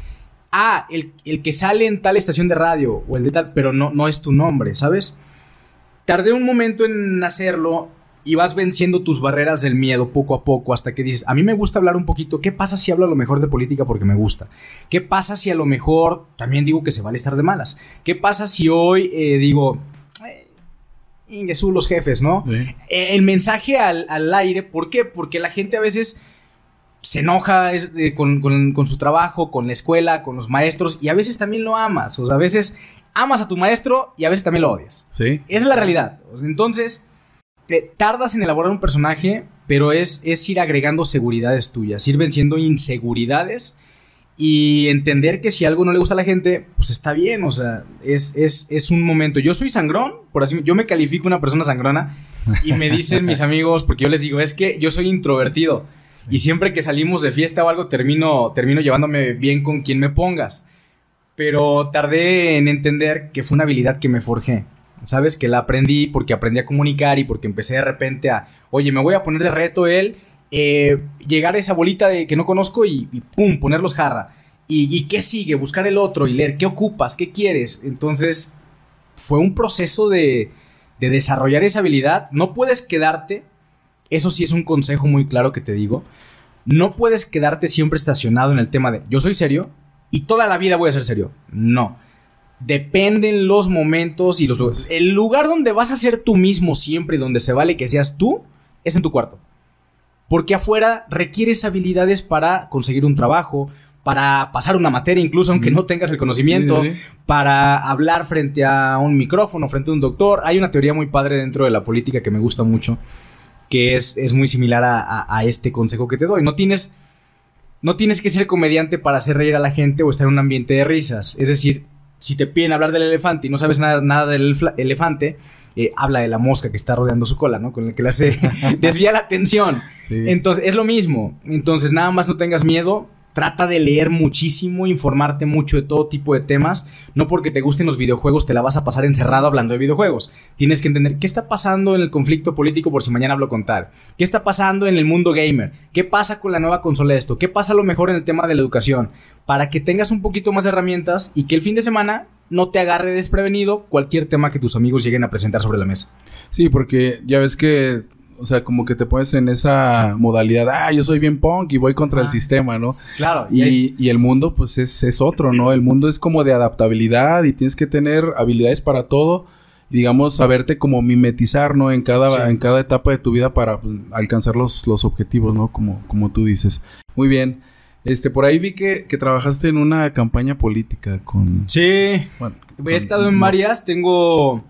C: ah, el, el que sale en tal estación de radio o el de tal, pero no, no es tu nombre, ¿sabes? tardé un momento en hacerlo y vas venciendo tus barreras del miedo poco a poco hasta que dices, a mí me gusta hablar un poquito, ¿qué pasa si hablo a lo mejor de política porque me gusta? ¿Qué pasa si a lo mejor también digo que se vale estar de malas? ¿Qué pasa si hoy eh, digo, eh, los jefes, ¿no? Eh, el mensaje al, aire, ¿por qué? Porque la gente a veces se enoja con, con, su trabajo, con la escuela, con los maestros y a veces también lo amas, o sea, a veces amas a tu maestro y a veces también lo odias.
A: Sí.
C: Esa es la realidad. Entonces tardas en elaborar un personaje, pero es, es ir agregando seguridades tuyas, ir venciendo inseguridades y entender que si algo no le gusta a la gente, pues está bien, o sea, es, es, un momento. Yo soy sangrón, por así yo me califico una persona sangrona y me dicen mis amigos, porque yo les digo, es que yo soy introvertido y siempre que salimos de fiesta o algo termino, termino llevándome bien con quien me pongas. Pero tardé en entender que fue una habilidad que me forjé. ¿Sabes? Que la aprendí porque aprendí a comunicar y porque empecé de repente a, oye, me voy a poner de reto él, eh, llegar a esa bolita de que no conozco y, pum, ponerlos jarra. Y, qué sigue? Buscar el otro y leer qué ocupas, qué quieres. Entonces, fue un proceso de, de desarrollar esa habilidad. No puedes quedarte, eso sí es un consejo muy claro que te digo, no puedes quedarte siempre estacionado en el tema de yo soy serio y toda la vida voy a ser serio. No dependen los momentos y los lugares. El lugar donde vas a ser tú mismo siempre y donde se vale que seas tú es en tu cuarto. Porque afuera requieres habilidades para conseguir un trabajo, para pasar una materia incluso aunque no tengas el conocimiento, para hablar frente a un micrófono, frente a un doctor. Hay una teoría muy padre dentro de la política que me gusta mucho, que es, es muy similar a, a este consejo que te doy. No tienes, no tienes que ser comediante para hacer reír a la gente o estar en un ambiente de risas. Es decir, si te piden hablar del elefante y no sabes nada, nada del elefante, eh, habla de la mosca que está rodeando su cola, ¿no? Con la que le hace desvía la atención. Entonces, es lo mismo. Entonces, nada más no tengas miedo, Trata de leer muchísimo, informarte mucho de todo tipo de temas. No porque te gusten los videojuegos te la vas a pasar encerrado hablando de videojuegos. Tienes que entender qué está pasando en el conflicto político por si mañana hablo con tal. ¿Qué está pasando en el mundo gamer? ¿Qué pasa con la nueva consola de esto? ¿Qué pasa a lo mejor en el tema de la educación? Para que tengas un poquito más de herramientas y que el fin de semana no te agarre desprevenido cualquier tema que tus amigos lleguen a presentar sobre la mesa.
A: Sí, porque ya ves que o sea, como que te pones en esa modalidad, ah, yo soy bien punk y voy contra el sistema, ¿no?
C: Claro.
A: Y, y, el mundo, pues es, es, otro, ¿no? El mundo es como de adaptabilidad y tienes que tener habilidades para todo. digamos, saberte como mimetizar, ¿no? En cada, en cada etapa de tu vida para pues, alcanzar los, los objetivos, ¿no? Como, como tú dices. Muy bien. Este, por ahí vi que, que trabajaste en una campaña política con...
C: Sí. Bueno, He estado en varias. Tengo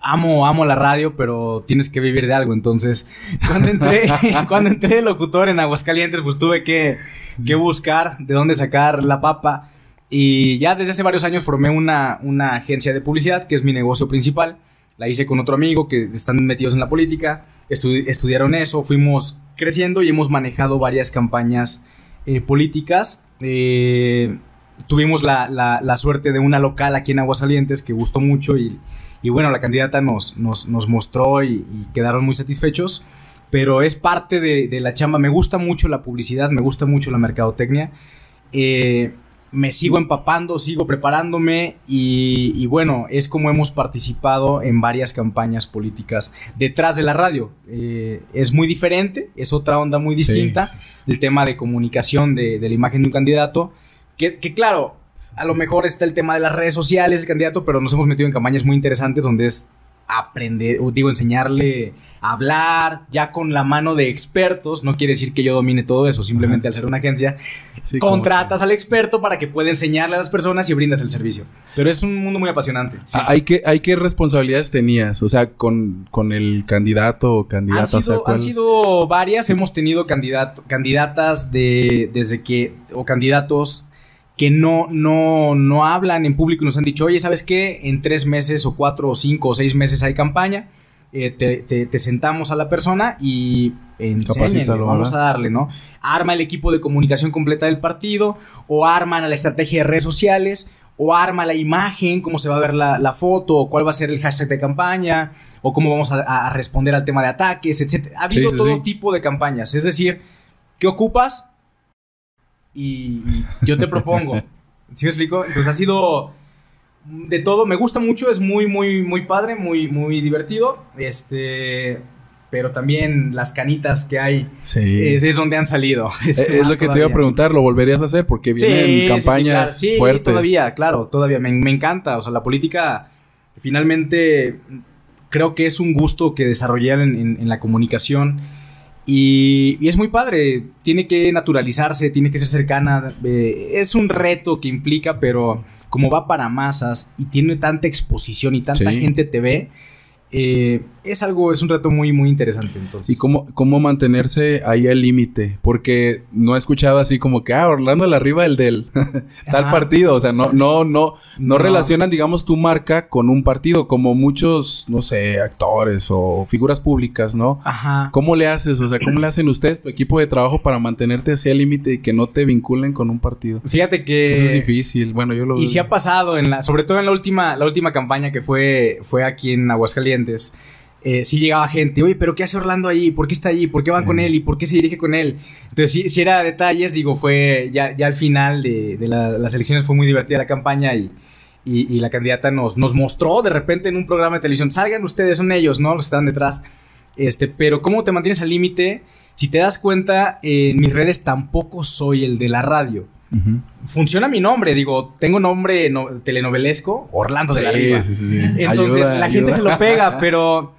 C: amo, amo la radio, pero tienes que vivir de algo. Entonces, cuando entré, cuando entré de locutor en Aguascalientes, pues tuve que, que, buscar de dónde sacar la papa. Y ya desde hace varios años formé una, una agencia de publicidad, que es mi negocio principal. La hice con otro amigo que están metidos en la política. estudiaron eso, fuimos creciendo y hemos manejado varias campañas eh, políticas. Eh, tuvimos la, la, la, suerte de una local aquí en Aguascalientes que gustó mucho y y bueno, la candidata nos, nos, mostró y, quedaron muy satisfechos. Pero es parte de, la chamba. Me gusta mucho la publicidad, me gusta mucho la mercadotecnia. Eh, me sigo empapando, sigo preparándome y, bueno, es como hemos participado en varias campañas políticas detrás de la radio. Eh, es muy diferente, es otra onda muy distinta. El tema de comunicación de, la imagen de un candidato. Que, que claro, a lo mejor está el tema de las redes sociales, el candidato, pero nos hemos metido en campañas muy interesantes donde es aprender, digo, enseñarle a hablar ya con la mano de expertos. No quiere decir que yo domine todo eso, simplemente al ser una agencia, contratas al experto para que pueda enseñarle a las personas y brindas el servicio. Pero es un mundo muy apasionante.
A: Ah, ¿Hay, que, ¿Hay qué responsabilidades tenías? O sea, con, con el candidato o candidata.
C: Han sido, han sido varias. Hemos tenido candidato, candidatas de, desde que, o candidatos que no, no, no hablan en público y nos han dicho, oye, ¿sabes qué? En tres meses o cuatro o cinco o seis meses hay campaña. Eh, te, sentamos a la persona y enséñale, vamos a darle, ¿no? Arma el equipo de comunicación completa del partido, o arman la estrategia de redes sociales, o arma la imagen, cómo se va a ver la, foto, o cuál va a ser el hashtag de campaña, o cómo vamos a, responder al tema de ataques, etc. Ha habido todo tipo de campañas, es decir, ¿qué ocupas? Y, yo te propongo. ¿Sí me explico? Entonces ha sido de todo, me gusta mucho, es muy, muy, muy padre, muy, muy divertido. Este, pero también las canitas que hay es, donde han salido.
A: Este, es, lo que te iba a preguntar, ¿lo volverías a hacer? Porque vienen campañas sí, fuertes.
C: todavía, claro, todavía me, encanta. O sea, la política finalmente creo que es un gusto que desarrollar en, la comunicación. Y, es muy padre, tiene que naturalizarse, tiene que ser cercana. Eh, es un reto que implica, pero como va para masas y tiene tanta exposición y tanta gente te ve, eh, es algo, es un reto muy, muy interesante. Entonces.
A: ¿Y cómo, cómo mantenerse ahí al límite? Porque no he escuchado así como que, ah, Orlando al arriba el del tal partido. O sea, no, no, no, no, relacionan, digamos, tu marca con un partido, como muchos, no sé, actores o figuras públicas, ¿no?
C: Ajá.
A: ¿Cómo le haces? O sea, ¿cómo le hacen ustedes, tu equipo de trabajo, para mantenerte así al límite y que no te vinculen con un partido?
C: Fíjate que.
A: Eso es difícil. Bueno, yo lo
C: Y si ha pasado en la, sobre todo en la última, la última campaña que fue, fue aquí en Aguascalientes eh, sí llegaba gente, oye, pero ¿qué hace Orlando ahí? ¿Por qué está allí? ¿Por qué van con él? ¿Y por qué se dirige con él? Entonces, si, era detalles, digo, fue ya, ya al final de, las elecciones fue muy divertida la campaña y, y, la candidata nos, nos mostró de repente en un programa de televisión, salgan ustedes, son ellos, ¿no? Los están detrás. Este, pero ¿cómo te mantienes al límite? Si te das cuenta, en mis redes tampoco soy el de la radio. Funciona mi nombre, digo, tengo nombre telenovelesco, Orlando de la Riva. Entonces la gente se lo pega, pero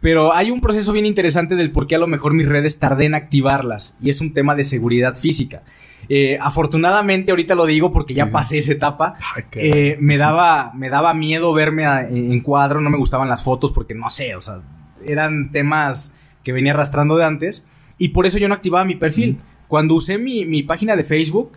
C: pero hay un proceso bien interesante del por qué a lo mejor mis redes tardé en activarlas. Y es un tema de seguridad física. Eh, afortunadamente, ahorita lo digo porque ya pasé esa etapa. Eh, me, daba, me daba miedo verme en cuadro, no me gustaban las fotos porque no sé, o sea, eran temas que venía arrastrando de antes. Y por eso yo no activaba mi perfil. Cuando usé mi, página de Facebook,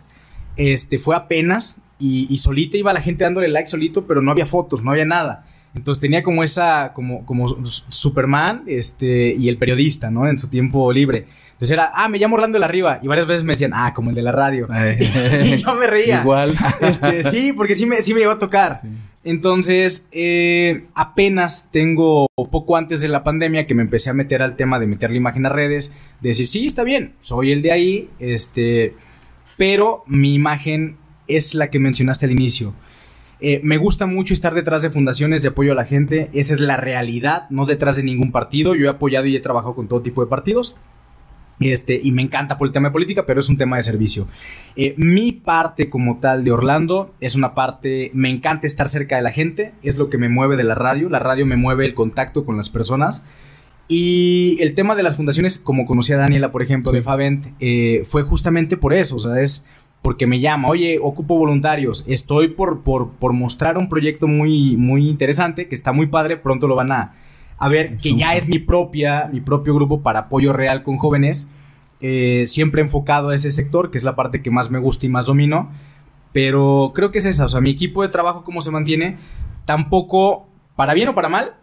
C: este, fue apenas y, y solita iba la gente dándole like solito, pero no había fotos, no había nada. Entonces tenía como esa, como, como Superman, este, y el periodista, ¿no? En su tiempo libre. Entonces era, ah, me llamo Orlando de la Arriba. Y varias veces me decían, ah, como el de la radio. y yo me reía.
A: Igual.
C: Este, sí, porque sí me, sí me llegó a tocar. Entonces, eh, apenas tengo poco antes de la pandemia que me empecé a meter al tema de meter la imagen a redes, de decir, sí, está bien, soy el de ahí, este, pero mi imagen es la que mencionaste al inicio. Eh, me gusta mucho estar detrás de fundaciones de apoyo a la gente. Esa es la realidad, no detrás de ningún partido. Yo he apoyado y he trabajado con todo tipo de partidos. Este, y me encanta por el tema de política, pero es un tema de servicio. Eh, mi parte como tal de Orlando es una parte, me encanta estar cerca de la gente, es lo que me mueve de la radio, la radio me mueve el contacto con las personas. Y el tema de las fundaciones, como conocía Daniela, por ejemplo, de Favent, eh, fue justamente por eso, o sea, es porque me llama, oye, ocupo voluntarios, estoy por, por, mostrar un proyecto muy, muy interesante, que está muy padre, pronto lo van a, a ver, que ya es mi propia, mi propio grupo para apoyo real con jóvenes, eh, siempre enfocado a ese sector, que es la parte que más me gusta y más domino, pero creo que es esa, o sea, mi equipo de trabajo, cómo se mantiene, tampoco, para bien o para mal,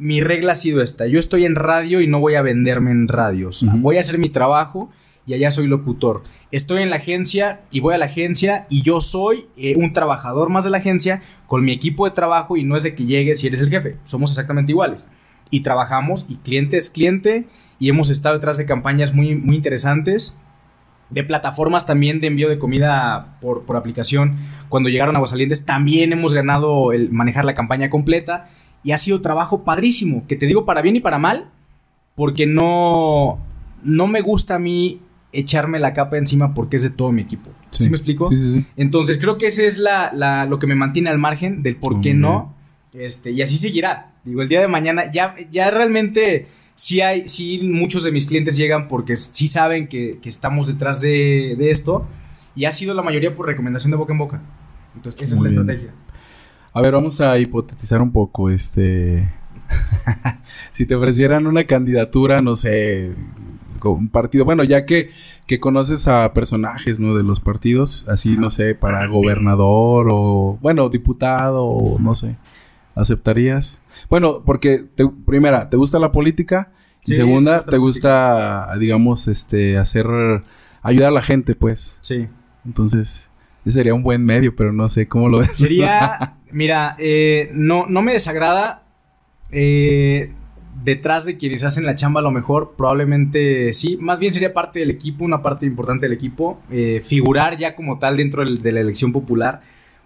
C: mi regla ha sido esta, yo estoy en radio y no voy a venderme en radio, voy a hacer mi trabajo y allá soy locutor. Estoy en la agencia y voy a la agencia y yo soy eh, un trabajador más de la agencia con mi equipo de trabajo y no es de que llegues y eres el jefe, somos exactamente iguales. Y trabajamos y cliente es cliente y hemos estado detrás de campañas muy, muy interesantes de plataformas también de envío de comida por, por, aplicación. Cuando llegaron a Aguasalientes también hemos ganado el manejar la campaña completa y ha sido trabajo padrísimo, que te digo para bien y para mal, porque no, no me gusta a mí echarme la capa encima porque es de todo mi equipo. ¿Sí, me explico?
A: Sí, sí, sí.
C: Entonces creo que ese es la, lo que me mantiene al margen del por qué no. Este, y así seguirá. Digo, el día de mañana ya, ya realmente sí hay, sí muchos de mis clientes llegan porque sí saben que, estamos detrás de, esto. Y ha sido la mayoría por recomendación de boca en boca. Entonces, esa es la estrategia.
A: A ver, vamos a hipotetizar un poco, este... si te ofrecieran una candidatura, no sé, un partido. Bueno, ya que, que conoces a personajes, ¿no? De los partidos, así, no sé, para gobernador o, bueno, diputado o no sé. ¿Aceptarías? Bueno, porque, primera, ¿te gusta la política? Y segunda, ¿te gusta, digamos, este, hacer, ayudar a la gente, pues?
C: Sí.
A: Entonces, ese sería un buen medio, pero no sé cómo lo ves.
C: Sería, mira, eh, no, no me desagrada. Eh, detrás de quienes hacen la chamba a lo mejor, probablemente sí, más bien sería parte del equipo, una parte importante del equipo, eh, figurar ya como tal dentro de la elección popular,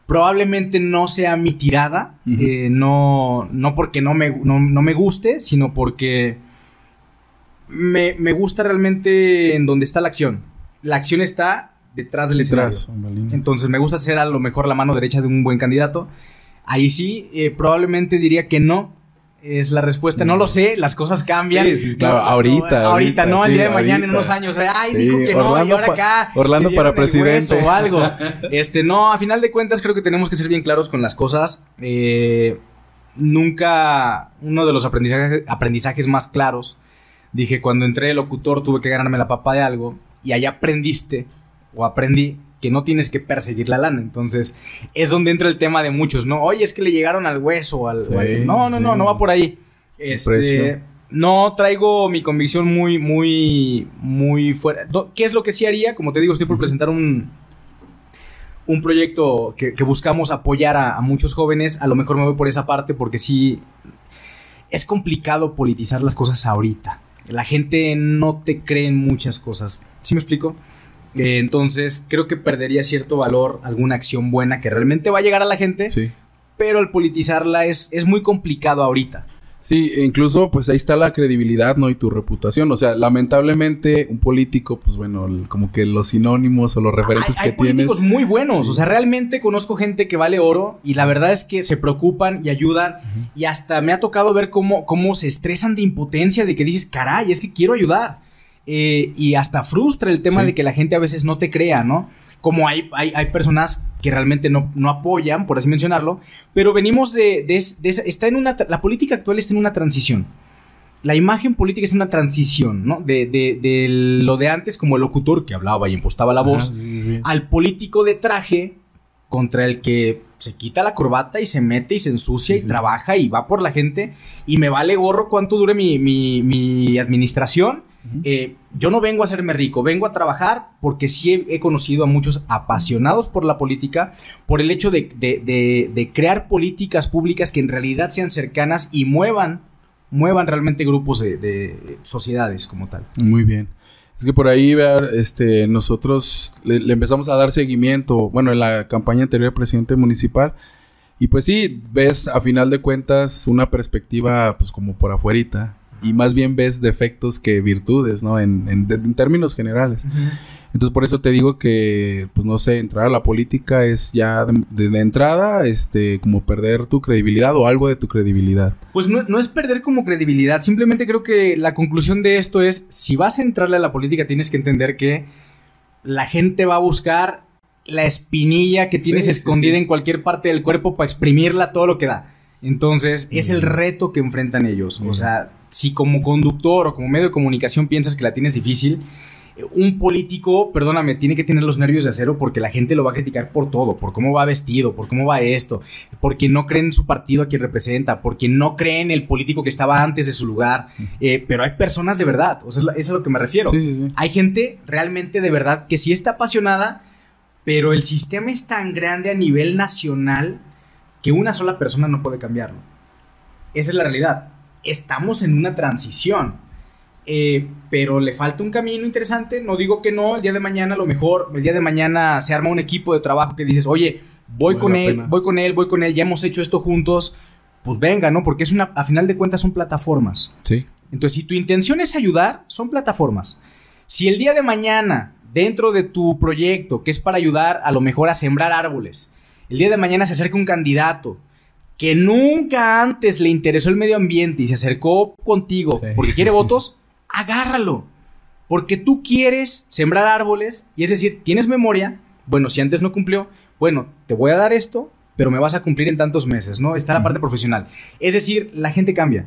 C: Probablemente no sea mi tirada, eh, no, no porque no me, no, me guste, sino porque me, gusta realmente en donde está la acción. La acción está detrás del escenario. Entonces me gusta ser a lo mejor la mano derecha de un buen candidato. Ahí sí, eh, probablemente diría que no, es la respuesta. No lo sé, las cosas cambian.
A: Sí, sí, claro, ahorita,
C: ahorita. no, al día de mañana, en unos años. Ay, dijo que no, y ahora acá.
A: Orlando para presidente.
C: O algo. este, no, a final de cuentas, creo que tenemos que ser bien claros con las cosas. Eh, nunca, uno de los aprendizajes, aprendizajes más claros, dije, cuando entré de locutor tuve que ganarme la papa de algo, y ahí aprendiste, o aprendí, que no tienes que perseguir la lana. Entonces, es donde entra el tema de muchos, ¿no? Oye, es que le llegaron al hueso, al... no, no, no, no va por ahí. Este, no traigo mi convicción muy, muy, muy fuera. ¿Qué es lo que sí haría? Como te digo, estoy por presentar un, un proyecto que, buscamos apoyar a, muchos jóvenes. A lo mejor me voy por esa parte porque sí es complicado politizar las cosas ahorita. La gente no te cree en muchas cosas. ¿Sí me explico? Eh, entonces, creo que perdería cierto valor alguna acción buena que realmente va a llegar a la gente. Sí. Pero al politizarla es, es muy complicado ahorita.
A: Sí, incluso pues ahí está la credibilidad, ¿no? Y tu reputación. O sea, lamentablemente un político, pues bueno, como que los sinónimos o los referentes que tienen. Hay políticos
C: muy buenos. O sea, realmente conozco gente que vale oro y la verdad es que se preocupan y ayudan. Y hasta me ha tocado ver cómo, cómo se estresan de impotencia, de que dices, caray, es que quiero ayudar. Eh, y hasta frustra el tema de que la gente a veces no te crea, ¿no? Como hay, hay, hay personas que realmente no, no, apoyan, por así mencionarlo, pero venimos de, de, está en una, la política actual está en una transición. La imagen política es una transición, ¿no? De, de, lo de antes como el locutor que hablaba y impostaba la voz, al político de traje contra el que se quita la corbata y se mete y se ensucia y trabaja y va por la gente y me vale gorro cuánto dure mi, mi, mi administración eh, yo no vengo a hacerme rico, vengo a trabajar porque sí he, conocido a muchos apasionados por la política, por el hecho de, crear políticas públicas que en realidad sean cercanas y muevan, muevan realmente grupos de, sociedades como tal.
A: Muy bien. Es que por ahí, este, nosotros le, empezamos a dar seguimiento, bueno, en la campaña anterior del presidente municipal, y pues sí, ves a final de cuentas una perspectiva pues como por afuerita, y más bien ves defectos que virtudes, ¿no? En, en, términos generales. Entonces, por eso te digo que, pues no sé, entrar a la política es ya de, entrada, este, como perder tu credibilidad o algo de tu credibilidad.
C: Pues no, no, es perder como credibilidad, simplemente creo que la conclusión de esto es, si vas a entrarle a la política, tienes que entender que la gente va a buscar la espinilla que tienes escondida en cualquier parte del cuerpo para exprimirla todo lo que da. Entonces, es el reto que enfrentan ellos. O sea, si como conductor o como medio de comunicación piensas que la tienes difícil, un político, perdóname, tiene que tener los nervios de acero porque la gente lo va a criticar por todo, por cómo va vestido, por cómo va esto, porque no creen en su partido a quien representa, porque no creen en el político que estaba antes de su lugar. Eh, pero hay personas de verdad, o sea, es, es a lo que me refiero. Hay gente realmente de verdad que sí está apasionada, pero el sistema es tan grande a nivel nacional que una sola persona no puede cambiarlo. Esa es la realidad. Estamos en una transición. Eh, pero le falta un camino interesante. No digo que no, el día de mañana a lo mejor, el día de mañana se arma un equipo de trabajo que dices, oye, voy con él, voy con él, voy con él, ya hemos hecho esto juntos. Pues venga, ¿no? Porque es una, a final de cuentas son plataformas.
A: Sí.
C: Entonces, si tu intención es ayudar, son plataformas. Si el día de mañana, dentro de tu proyecto, que es para ayudar a lo mejor a sembrar árboles, el día de mañana se acerca un candidato que nunca antes le interesó el medio ambiente y se acercó contigo porque quiere votos, agárralo. Porque tú quieres sembrar árboles y es decir, tienes memoria. Bueno, si antes no cumplió, bueno, te voy a dar esto, pero me vas a cumplir en tantos meses, ¿no? Está la parte profesional. Es decir, la gente cambia.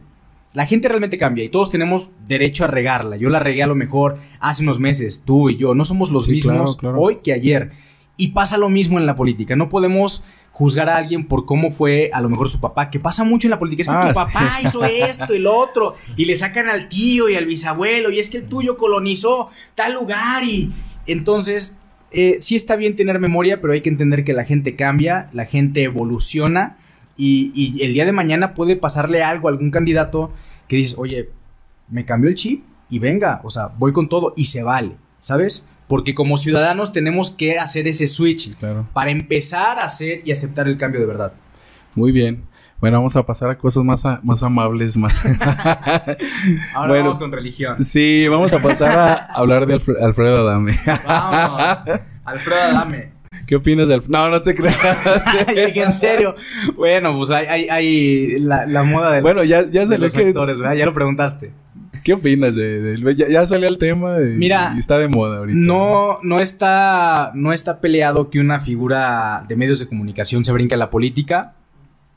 C: La gente realmente cambia y todos tenemos derecho a regarla. Yo la regué a lo mejor hace unos meses, tú y yo. No somos los mismos hoy que ayer. Y pasa lo mismo en la política. No podemos juzgar a alguien por cómo fue a lo mejor su papá, que pasa mucho en la política. Es que tu ah, papá hizo esto y lo otro. Y le sacan al tío y al bisabuelo. Y es que el tuyo colonizó tal lugar. Y entonces, eh, sí está bien tener memoria, pero hay que entender que la gente cambia, la gente evoluciona. Y, y el día de mañana puede pasarle algo a algún candidato que dices, oye, me cambió el chip y venga, o sea, voy con todo y se vale, ¿sabes? Porque como ciudadanos tenemos que hacer ese switch
A: Claro.
C: para empezar a hacer y aceptar el cambio de verdad.
A: Muy bien. Bueno, vamos a pasar a cosas más, a- más amables, más...
C: Ahora
A: Bueno.
C: vamos con religión.
A: sí, vamos a pasar a hablar de Alfre- Alfredo Adame.
C: Vamos. Alfredo Adame.
A: ¿Qué opinas de Alfredo? No, no te creas.
C: En serio. Bueno, pues hay, hay, hay la, la moda de,
A: bueno, ya, ya
C: de
A: salió
C: los
A: que...
C: actores, ¿verdad? Ya lo preguntaste.
A: ¿Qué opinas de, de- ya, ya salió el tema y,
C: Mira,
A: y está de moda ahorita?
C: No, no está, no está peleado que una figura de medios de comunicación se brinque a la política.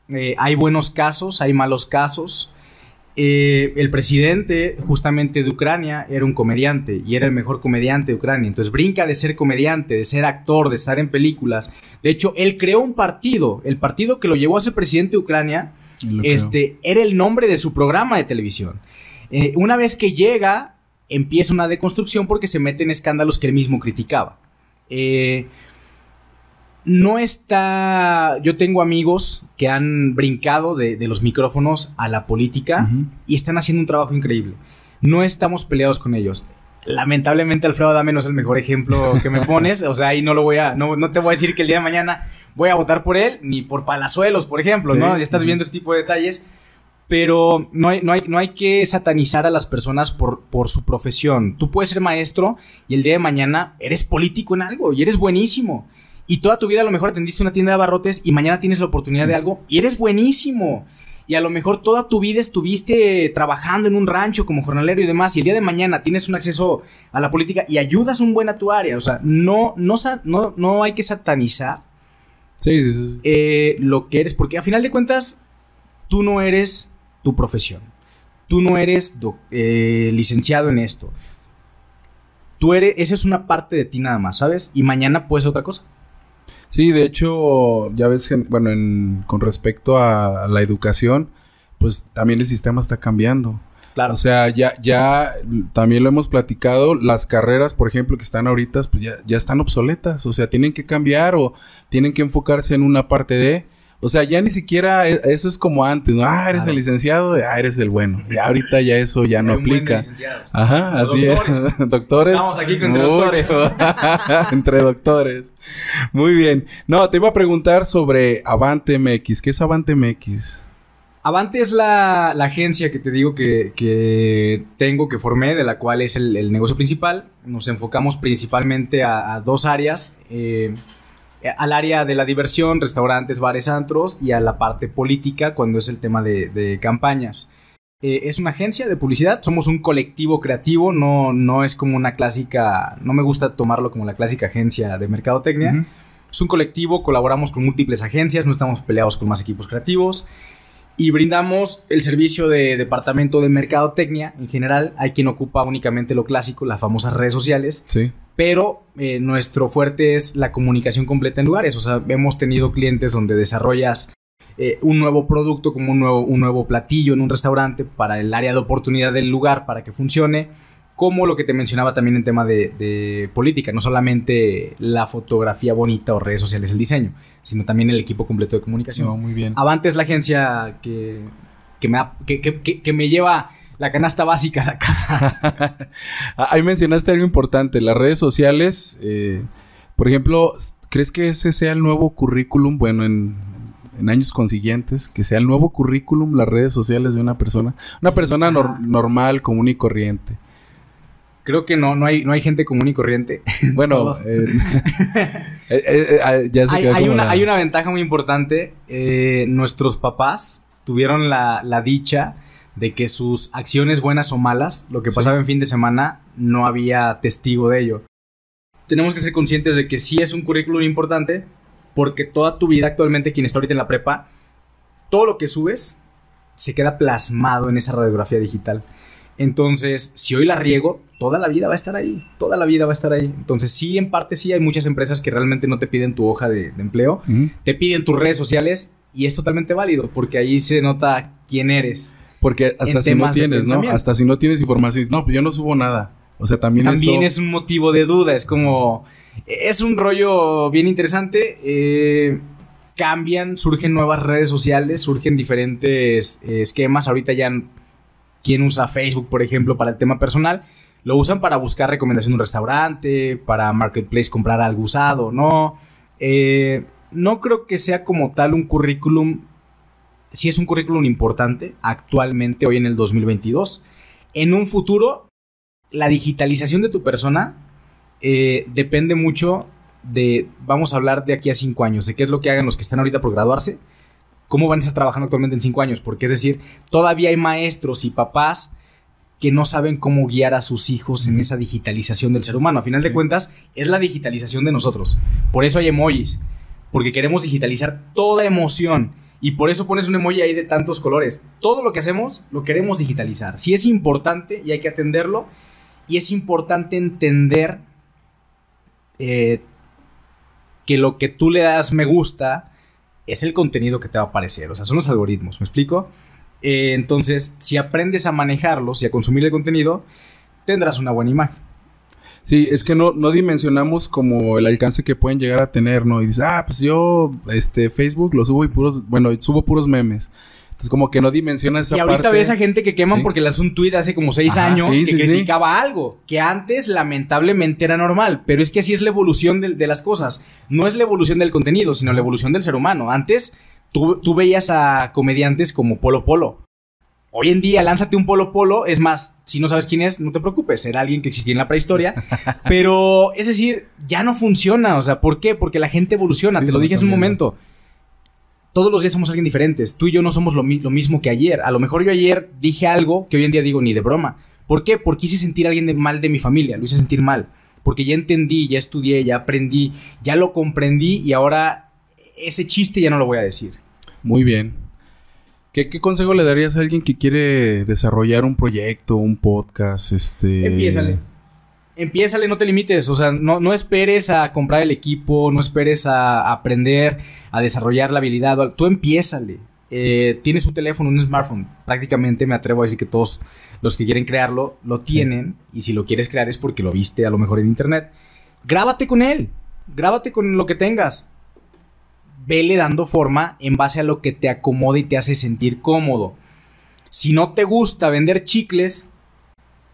C: Eh, hay buenos casos, hay malos casos. Eh, el presidente justamente de Ucrania era un comediante y era el mejor comediante de Ucrania. Entonces brinca de ser comediante, de ser actor, de estar en películas. De hecho, él creó un partido. El partido que lo llevó a ser presidente de Ucrania
A: creo.
C: este, era el nombre de su programa de televisión. Eh, una vez que llega, empieza una deconstrucción porque se mete en escándalos que él mismo criticaba. Eh, no está. Yo tengo amigos que han brincado de, de los micrófonos a la política y están haciendo un trabajo increíble. No estamos peleados con ellos. Lamentablemente Alfredo Adame no es el mejor ejemplo que me pones, o sea, ahí no lo voy a, no, no te voy a decir que el día de mañana voy a votar por él, ni por Palazuelos, por ejemplo,
A: Sí,
C: ¿no? Ya estás viendo este tipo de detalles, pero no hay, no hay, no hay que satanizar a las personas por, por su profesión. Tú puedes ser maestro y el día de mañana eres político en algo y eres buenísimo. Y toda tu vida a lo mejor atendiste una tienda de abarrotes y mañana tienes la oportunidad de algo y eres buenísimo. Y a lo mejor toda tu vida estuviste trabajando en un rancho como jornalero y demás, y el día de mañana tienes un acceso a la política y ayudas un buen a tu área. O sea, no, no, no, no hay que satanizar
A: Sí, sí, sí.
C: eh, lo que eres, porque a final de cuentas, tú no eres tu profesión. Tú no eres eh, licenciado en esto. Tú eres, esa es una parte de ti nada más, ¿sabes? Y mañana puede ser otra cosa.
A: Sí, de hecho, ya ves que, bueno, en- con respecto a, a la educación, pues también el sistema está cambiando.
C: Claro.
A: O sea, ya, ya también lo hemos platicado, las carreras, por ejemplo, que están ahorita, pues ya, ya están obsoletas. O sea, tienen que cambiar o tienen que enfocarse en una parte de. O sea, ya ni siquiera e- eso es como antes, ¿no? Ah, eres
C: Claro.
A: el licenciado, ah, eres el bueno. Y ahorita ya eso ya no aplica. Ajá,
C: Los
A: así
C: doctores.
A: es. doctores.
C: Estamos aquí con entre doctores.
A: entre doctores. Muy bien. No, te iba a preguntar sobre Avante MX. ¿Qué es Avante MX?
C: Avante es la, la agencia que te digo que, que tengo, que formé, de la cual es el, el negocio principal. Nos enfocamos principalmente a, a dos áreas. eh, al área de la diversión, restaurantes, bares, antros, y a la parte política cuando es el tema de, de campañas. Eh, es una agencia de publicidad, somos un colectivo creativo, no, no es como una clásica, no me gusta tomarlo como la clásica agencia de mercadotecnia.
A: Ujú.
C: Es un colectivo, colaboramos con múltiples agencias, no estamos peleados con más equipos creativos y brindamos el servicio de departamento de mercadotecnia en general. Hay quien ocupa únicamente lo clásico, las famosas redes sociales,
A: Sí.
C: Pero eh, nuestro fuerte es la comunicación completa en lugares. O sea, hemos tenido clientes donde desarrollas eh, un nuevo producto como un nuevo, un nuevo platillo en un restaurante para el área de oportunidad del lugar para que funcione. Como lo que te mencionaba también en tema de, de política, no solamente la fotografía bonita o redes sociales, el diseño, sino también el equipo completo de comunicación.
A: No, muy bien.
C: Avante es la agencia me, que- que me lleva la canasta básica a la casa.
A: Ah, Ahí mencionaste algo importante, las redes sociales, eh, por ejemplo, ¿crees que ese sea el nuevo currículum, bueno, en, en años consiguientes, que sea el nuevo currículum las redes sociales de una persona? Una persona nor-
C: Ajá.
A: normal, común y corriente.
C: Creo que no, no hay, no hay gente común y corriente.
A: Bueno, eh, eh, ya se
C: hay, una,
A: la-
C: hay una ventaja muy importante. nuestros papás tuvieron la, la dicha de que sus acciones buenas o malas, lo que
A: Sí.
C: pasaba en fin de semana, no había testigo de ello. Tenemos que ser conscientes de que sí es un currículum importante, porque toda tu vida actualmente, quien está ahorita en la prepa, todo lo que subes se queda plasmado en esa radiografía digital. Entonces, si hoy la riego, toda la vida va a estar ahí. Toda la vida va a estar ahí. Entonces, sí, en parte sí, hay muchas empresas que realmente no te piden tu hoja de, de empleo, te piden tus redes sociales y es totalmente válido porque ahí se nota quién eres.
A: Porque hasta si no tienes, ¿no? Hasta si no tienes información, no, pues yo no subo nada. O sea, también,
C: También
A: eso-
C: es un motivo de duda, es como... Es un rollo bien interesante. eh, cambian, surgen nuevas redes sociales, surgen diferentes eh, esquemas. Ahorita ya... ¿Quién usa Facebook, por ejemplo, para el tema personal? Lo usan para buscar recomendación de un restaurante, para Marketplace comprar algo usado, ¿no? Eh, no creo que sea como tal un currículum, si es un currículum importante actualmente, hoy en el 2022. En un futuro, la digitalización de tu persona eh, depende mucho de, vamos a hablar de aquí a cinco años, de qué es lo que hagan los que están ahorita por graduarse, cómo van a estar trabajando actualmente en cinco años, porque es decir, todavía hay maestros y papás que no saben cómo guiar a sus hijos en esa digitalización del ser humano. A final de cuentas, es la digitalización de nosotros. Por eso hay emojis, porque queremos digitalizar toda emoción. Y por eso pones un emoji ahí de tantos colores. Todo lo que hacemos lo queremos digitalizar. Si es importante y hay que atenderlo. Y es importante entender eh, que lo que tú le das me gusta es el contenido que te va a aparecer. O sea, son los algoritmos, ¿me explico? Eh, entonces, si aprendes a manejarlos y a consumir el contenido, tendrás una buena imagen.
A: Sí, es que no, no dimensionamos como el alcance que pueden llegar a tener, ¿no? Y dices, ah, pues yo, este, Facebook lo subo y puros, bueno, subo puros memes. Entonces, como que no dimensionas esa
C: Y ahorita ves a gente que queman porque lanzó un tuit hace como seis años
A: sí,
C: que
A: sí.
C: criticaba algo. Que antes, lamentablemente, era normal. Pero es que así es la evolución de, de las cosas. No es la evolución del contenido, sino la evolución del ser humano. Antes, tú, tú veías a comediantes como Polo Polo. Hoy en día, lánzate un Polo Polo. Es más, si no sabes quién es, no te preocupes. Era alguien que existía en la prehistoria. pero, es decir, ya no funciona. O sea, ¿por qué? Porque la gente evoluciona.
A: Sí,
C: te lo dije hace un momento todos los días somos alguien diferentes. Tú y yo no somos lo, mi- lo mismo que ayer. A lo mejor yo ayer dije algo que hoy en día digo ni de broma. ¿Por qué? Porque hice sentir a alguien de mal de mi familia. Lo hice sentir mal. Porque ya entendí, ya estudié, ya aprendí, ya lo comprendí y ahora ese chiste ya no lo voy a decir.
A: Muy bien. ¿Qué, qué consejo le darías a alguien que quiere desarrollar un proyecto, un podcast? Este.
C: Empiézale. Empiézale, no te limites. O sea, no, no esperes a comprar el equipo, no esperes a aprender, a desarrollar la habilidad. Tú empiézale. Eh, tienes un teléfono, un smartphone. Prácticamente me atrevo a decir que todos los que quieren crearlo lo tienen. Y si lo quieres crear es porque lo viste a lo mejor en internet. Grábate con él. Grábate con lo que tengas. Vele dando forma en base a lo que te acomoda y te hace sentir cómodo. Si no te gusta vender chicles,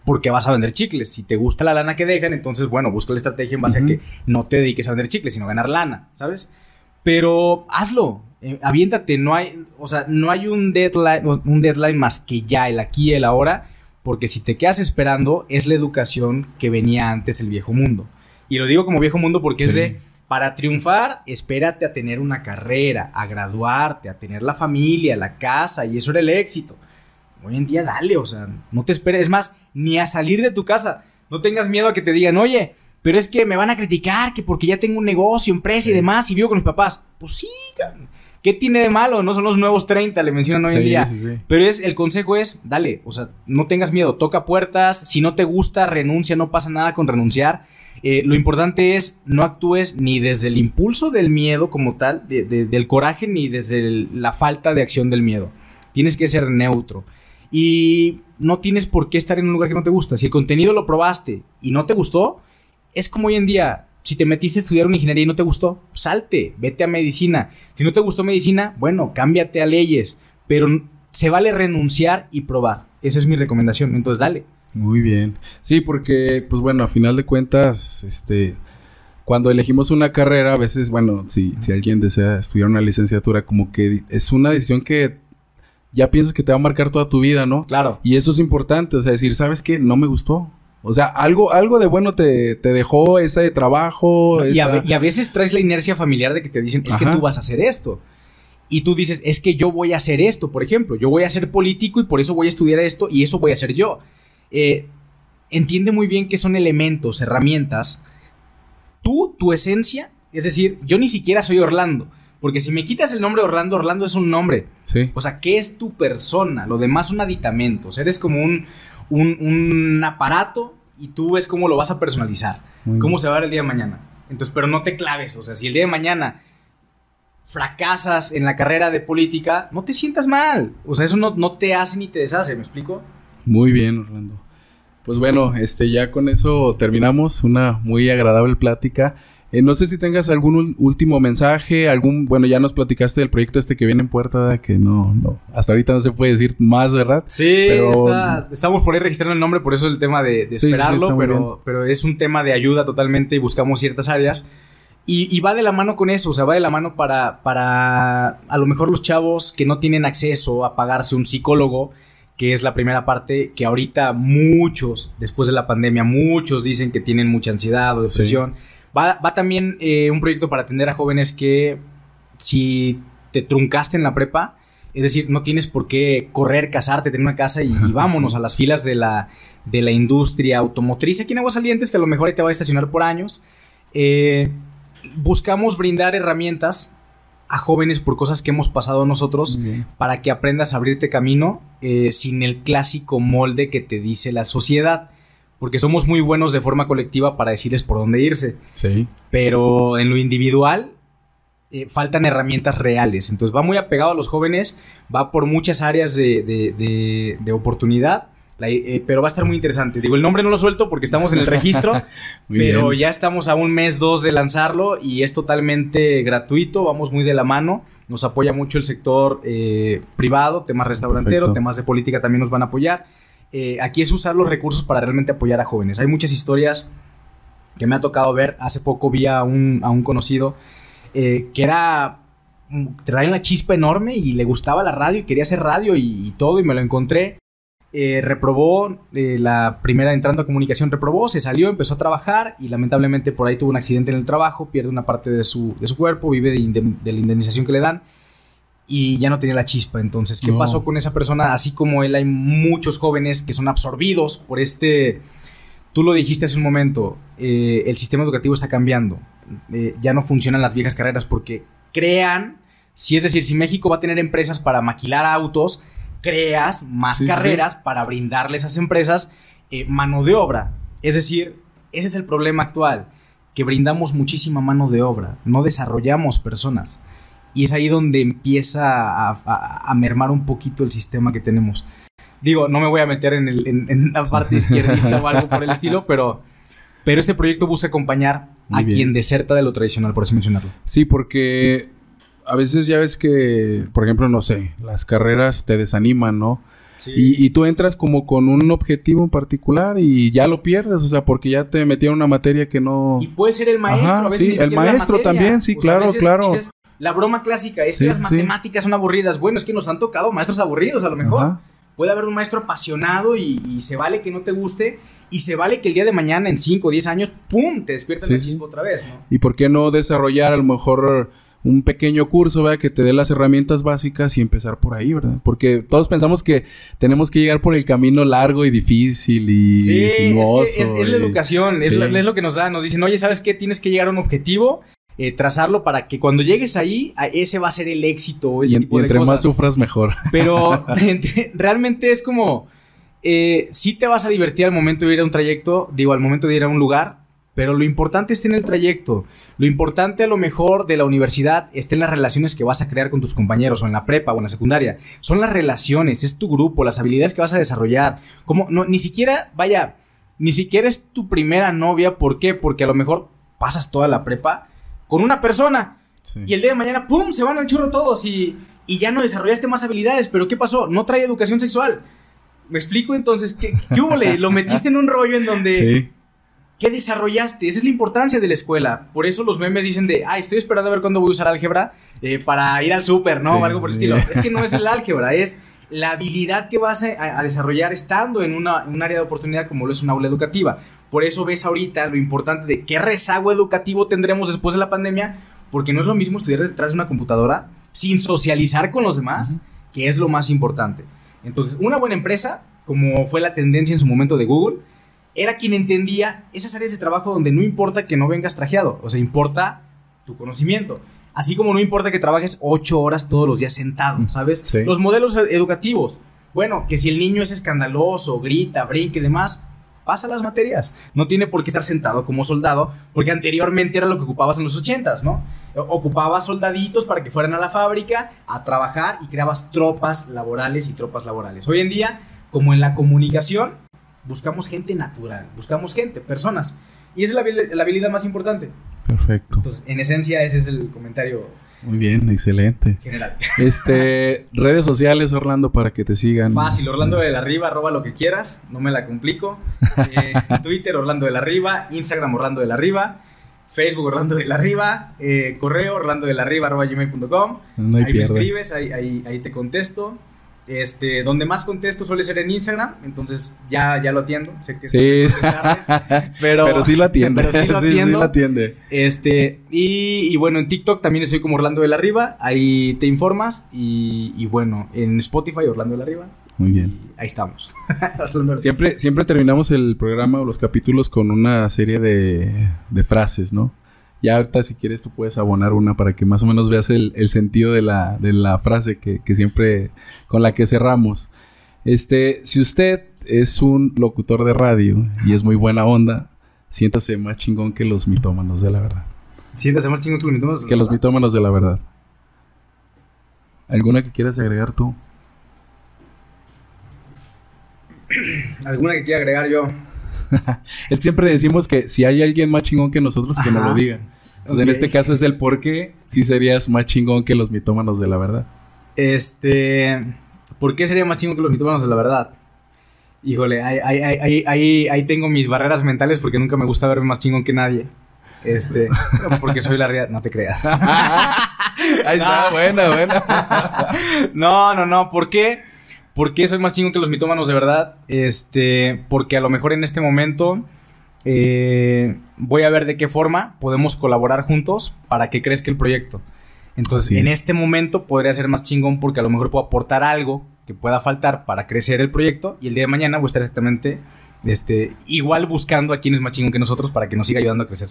C: porque vas a vender chicles. Si te gusta la lana que dejan, entonces, bueno, busca la estrategia en base a que no te dediques a vender chicles, sino a ganar lana, ¿sabes? Pero hazlo, eh, aviéntate, no hay, o sea, no hay un deadline, un deadline más que ya, el aquí y el ahora, porque si te quedas esperando, es la educación que venía antes el viejo mundo. Y lo digo como viejo mundo porque es de, para triunfar, espérate a tener una carrera, a graduarte, a tener la familia, la casa, y eso era el éxito. Hoy en día dale, o sea, no te esperes, es más, ni a salir de tu casa. No tengas miedo a que te digan, oye, pero es que me van a criticar, que porque ya tengo un negocio, empresa y demás, y vivo con mis papás. Pues sí, cabrón. ¿Qué tiene de malo? No son los nuevos 30, le mencionan hoy en día. Pero es, el consejo es, dale, o sea, no tengas miedo, toca puertas, si no te gusta, renuncia, no pasa nada con renunciar. Eh, lo importante es, no actúes ni desde el impulso del miedo como tal, de- de- del coraje, ni desde el- la falta de acción del miedo. Tienes que ser neutro. Y no tienes por qué estar en un lugar que no te gusta. Si el contenido lo probaste y no te gustó, es como hoy en día, si te metiste a estudiar una ingeniería y no te gustó, salte, vete a medicina. Si no te gustó medicina, bueno, cámbiate a leyes. Pero se vale renunciar y probar. Esa es mi recomendación. Entonces, dale.
A: Muy bien. Sí, porque, pues bueno, a final de cuentas, este, cuando elegimos una carrera, a veces, bueno, si, si alguien desea estudiar una licenciatura, como que es una decisión que ya piensas que te va a marcar toda tu vida, ¿no?
C: Claro.
A: Y eso es importante, o sea, decir, ¿sabes qué? No me gustó. O sea, algo, algo de bueno te, te dejó ese trabajo.
C: Y a,
A: esa-
C: y a veces traes la inercia familiar de que te dicen, es que
A: Ajá.
C: tú vas a hacer esto. Y tú dices, es que yo voy a hacer esto, por ejemplo. Yo voy a ser político y por eso voy a estudiar esto y eso voy a hacer yo. Eh, entiende muy bien que son elementos, herramientas. Tú, tu esencia, es decir, yo ni siquiera soy Orlando. Porque si me quitas el nombre Orlando, Orlando es un nombre.
A: Sí.
C: O sea, ¿qué es tu persona? Lo demás son aditamentos. Eres como un, un, un aparato y tú ves cómo lo vas a personalizar.
A: Muy
C: ¿Cómo
A: bien.
C: se va a ver el día de mañana? Entonces, pero no te claves. O sea, si el día de mañana fracasas en la carrera de política, no te sientas mal. O sea, eso no, no te hace ni te deshace, ¿me explico?
A: Muy bien, Orlando. Pues bueno, este ya con eso terminamos una muy agradable plática. Eh, no sé si tengas algún último mensaje, algún, bueno, ya nos platicaste del proyecto este que viene en puerta, que no, no, hasta ahorita no se puede decir más, ¿verdad?
C: Sí, estamos por ahí registrando el nombre, por eso el tema de, esperarlo, pero, pero es un tema de ayuda totalmente y buscamos ciertas áreas. Y, va de la mano con eso, o sea, va de la mano para, para a lo mejor los chavos que no tienen acceso a pagarse un psicólogo, que es la primera parte que ahorita muchos, después de la pandemia, muchos dicen que tienen mucha ansiedad o depresión. Va, va, también eh, un proyecto para atender a jóvenes que si te truncaste en la prepa, es decir, no tienes por qué correr, casarte, tener una casa y, vámonos a las filas de la, de la industria automotriz aquí en Aguasalientes, que a lo mejor ahí te va a estacionar por años. Eh, buscamos brindar herramientas a jóvenes por cosas que hemos pasado nosotros para que aprendas a abrirte camino eh, sin el clásico molde que te dice la sociedad. Porque somos muy buenos de forma colectiva para decirles por dónde irse.
A: Sí.
C: Pero en lo individual eh, faltan herramientas reales. Entonces va muy apegado a los jóvenes, va por muchas áreas de oportunidad eh, pero va a estar muy interesante. Digo, el nombre no lo suelto porque estamos en el registro, pero ya estamos a un mes, dos de lanzarlo y es totalmente gratuito, vamos muy de la mano. Nos apoya mucho el sector eh, privado, temas restaurantero, temas de política también nos van a apoyar. Eh, aquí es usar los recursos para realmente apoyar a jóvenes. Hay muchas historias que me ha tocado ver. Hace poco vi a un, a un conocido que era mm, traía una chispa enorme y le gustaba la radio y quería hacer radio y, todo y me lo encontré eh, reprobó eh, la primera entrando a comunicación, reprobó, se salió, empezó a trabajar y lamentablemente por ahí tuvo un accidente en el trabajo, pierde una parte de su, de su cuerpo, vive de, la indemnización que le dan y ya no tenía la chispa. Entonces, ¿qué pasó con esa persona? Así como él, hay muchos jóvenes que son absorbidos por este... Tú lo dijiste hace un momento, eh, el sistema educativo está cambiando. ya no funcionan las viejas carreras porque crean, si es decir, si México va a tener empresas para maquilar autos, creas más carreras para brindarle a esas empresas eh, mano de obra. Es decir, ese es el problema actual, que brindamos muchísima mano de obra, no desarrollamos personas. Y es ahí donde empieza a, mermar un poquito el sistema que tenemos. Digo, no me voy a meter en, el, en, la parte izquierdista o algo por el estilo, pero, pero este proyecto busca acompañar a quien deserta de lo tradicional, por así mencionarlo.
A: Sí, porque a veces ya ves que, por ejemplo, no sé, las carreras te desaniman, ¿no? Sí. Y, tú entras como con un objetivo en particular y ya lo pierdes, o sea, porque ya te metieron una materia que no...
C: Y puede ser el maestro, a veces
A: Sí, el maestro también, sí, claro, claro.
C: La broma clásica es que las matemáticas son aburridas. Bueno, es que nos han tocado maestros aburridos a lo mejor. Puede haber un maestro apasionado y, se vale que no te guste y se vale que el día de mañana, en 5 o 10 años, ¡pum!, te despierta el chispo otra vez, ¿no?
A: ¿Y por qué no desarrollar a lo mejor un pequeño curso, ¿verdad? Que te dé las herramientas básicas y empezar por ahí, ¿verdad? Porque todos pensamos que tenemos que llegar por el camino largo y difícil y
C: sí, sinuoso. Es, es, la educación, es, lo, que nos da, nos dicen, oye, ¿sabes qué? Tienes que llegar a un objetivo, eh, trazarlo para que cuando llegues ahí, ese va a ser el éxito. Ese
A: y, tipo y entre más sufras, mejor.
C: Pero realmente es como, eh, si te vas a divertir al momento de ir a un trayecto, digo, al momento de ir a un lugar, pero lo importante está en el trayecto. Lo importante a lo mejor de la universidad está en las relaciones que vas a crear con tus compañeros o en la prepa o en la secundaria. Son las relaciones, es tu grupo, las habilidades que vas a desarrollar. Como no, ni siquiera, vaya, ni siquiera es tu primera novia. ¿Por qué? Porque a lo mejor pasas toda la prepa con una persona. Y el día de mañana, ¡pum! Se van al churro todos y, y ya no desarrollaste más habilidades. Pero ¿qué pasó? No trae educación sexual. ¿Me explico? Entonces, ¿qué, qué hubo? Lo metiste en un rollo en donde ¿Qué desarrollaste? Esa es la importancia de la escuela. Por eso los memes dicen de, ay, estoy esperando a ver cuándo voy a usar álgebra eh, para ir al súper, ¿no? o algo por el estilo. Es que no es el álgebra, es la habilidad que vas a, desarrollar estando en, una, un área de oportunidad como lo es una aula educativa. Por eso ves ahorita lo importante de qué rezago educativo tendremos después de la pandemia, porque no es lo mismo estudiar detrás de una computadora sin socializar con los demás, que es lo más importante. Entonces, una buena empresa, como fue la tendencia en su momento de Google, era quien entendía esas áreas de trabajo donde no importa que no vengas trajeado, o sea, importa tu conocimiento. Así como no importa que trabajes ocho horas todos los días sentado, mm, ¿sabes? Los modelos educativos. Bueno, que si el niño es escandaloso, grita, brinca y demás, pasa las materias. No tiene por qué estar sentado como soldado, porque anteriormente era lo que ocupabas en los ochentas, ¿no? Ocupabas soldaditos para que fueran a la fábrica a trabajar y creabas tropas laborales y tropas laborales. Hoy en día, como en la comunicación, buscamos gente natural, buscamos gente, personas. Y esa es la, habilidad más importante.
A: Perfecto.
C: Entonces, en esencia, ese es el comentario.
A: Muy bien, excelente.
C: General.
A: Este, redes sociales, Orlando, para que te sigan.
C: Fácil,
A: Este,
C: Orlando de la Riva, arroba lo que quieras, no me la complico. Eh, Twitter, Orlando de la Riva, Instagram, Orlando de la Riva, Facebook, Orlando de la Riva, eh, correo, Orlando de la Riva, arroba gmail.com.
A: No
C: ahí me escribes, ahí, ahí, ahí te contesto. Este, donde más contesto suele ser en Instagram, entonces ya, ya lo atiendo. Sé que es
A: Sí.
C: pero,
A: Pero sí lo atiende.
C: pero sí lo
A: sí
C: atiendo.
A: lo atiende.
C: Este, y, y bueno, en TikTok también estoy como Orlando de la Riva, ahí te informas. Y, y bueno, en Spotify, Orlando de la Riva.
A: Muy bien.
C: Y ahí estamos.
A: Siempre, siempre terminamos el programa o los capítulos con una serie de, de frases, ¿no? Ya ahorita si quieres tú puedes abonar una para que más o menos veas el, el sentido de la, de la frase que, que siempre con la que cerramos. Este, si usted es un locutor de radio y es muy buena onda, siéntase más chingón que los mitómanos de la verdad.
C: Siéntase más chingo que los mitómanos.
A: Que los mitómanos de la verdad. ¿Alguna que quieras agregar tú?
C: ¿Alguna que quiera agregar yo?
A: Es que siempre decimos que si hay alguien más chingón que nosotros, que nos
C: Ajá.
A: lo diga. Entonces, en este caso es el por qué si serías más chingón que los mitómanos de la verdad.
C: Este. ¿Por qué sería más chingo que los mitómanos, la verdad? Híjole, ahí, ahí, ahí, ahí, tengo mis barreras mentales porque nunca me gusta verme más chingón que nadie. Este, porque soy la realidad, no te creas.
A: Ahí está, buena, buena.
C: No, no, no, ¿por qué? ¿Por qué soy más chingón que los mitómanos de verdad? Este, porque a lo mejor en este momento eh, voy a ver de qué forma podemos colaborar juntos para que crezca el proyecto. Entonces, en
A: es.
C: este momento podría ser más chingón porque a lo mejor puedo aportar algo que pueda faltar para crecer el proyecto y el día de mañana voy a estar exactamente este, igual buscando a quien es más chingón que nosotros para que nos siga ayudando a crecer.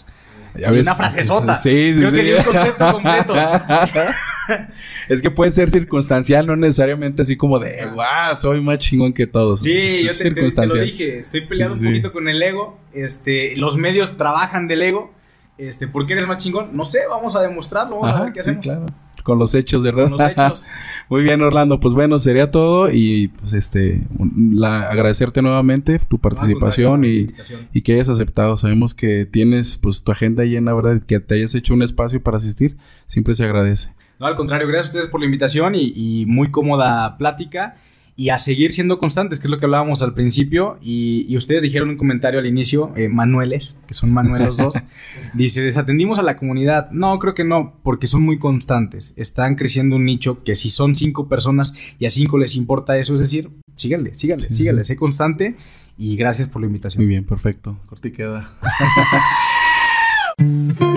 A: Ya
C: Y
A: ves.
C: una frasezota.
A: Sí, sí,
C: Creo
A: sí.
C: que di un concepto completo.
A: es que puede ser circunstancial, no necesariamente así como de, guau, soy más chingón que todos.
C: Sí,
A: Es
C: yo te, te- te lo dije, estoy peleado
A: Sí,
C: un
A: sí.
C: poquito con el ego. Este, los medios trabajan del ego. Este, ¿por qué eres más chingón? No sé, vamos a demostrarlo, vamos a ver qué
A: sí,
C: hacemos.
A: claro. Con los hechos, ¿verdad?
C: Con los hechos.
A: Muy bien, Orlando. Pues bueno, sería todo. Y pues este, la, agradecerte nuevamente tu participación y que hayas aceptado. Sabemos que tienes pues tu agenda llena, ¿verdad? Que te hayas hecho un espacio para asistir. Siempre se agradece.
C: No, al contrario, gracias a ustedes por la invitación y, y muy cómoda plática. Y a seguir siendo constantes, que es lo que hablábamos al principio. Y, y ustedes dijeron un comentario al inicio, eh, Manueles, que son Manuel los dos. dice, desatendimos a la comunidad. No, creo que no, porque son muy constantes. Están creciendo un nicho que si son cinco personas y a cinco les importa eso, es decir, síganle, síganle,
A: Sí,
C: síganle,
A: sí.
C: sé constante. Y gracias por la invitación.
A: Muy bien, perfecto. Corte y queda.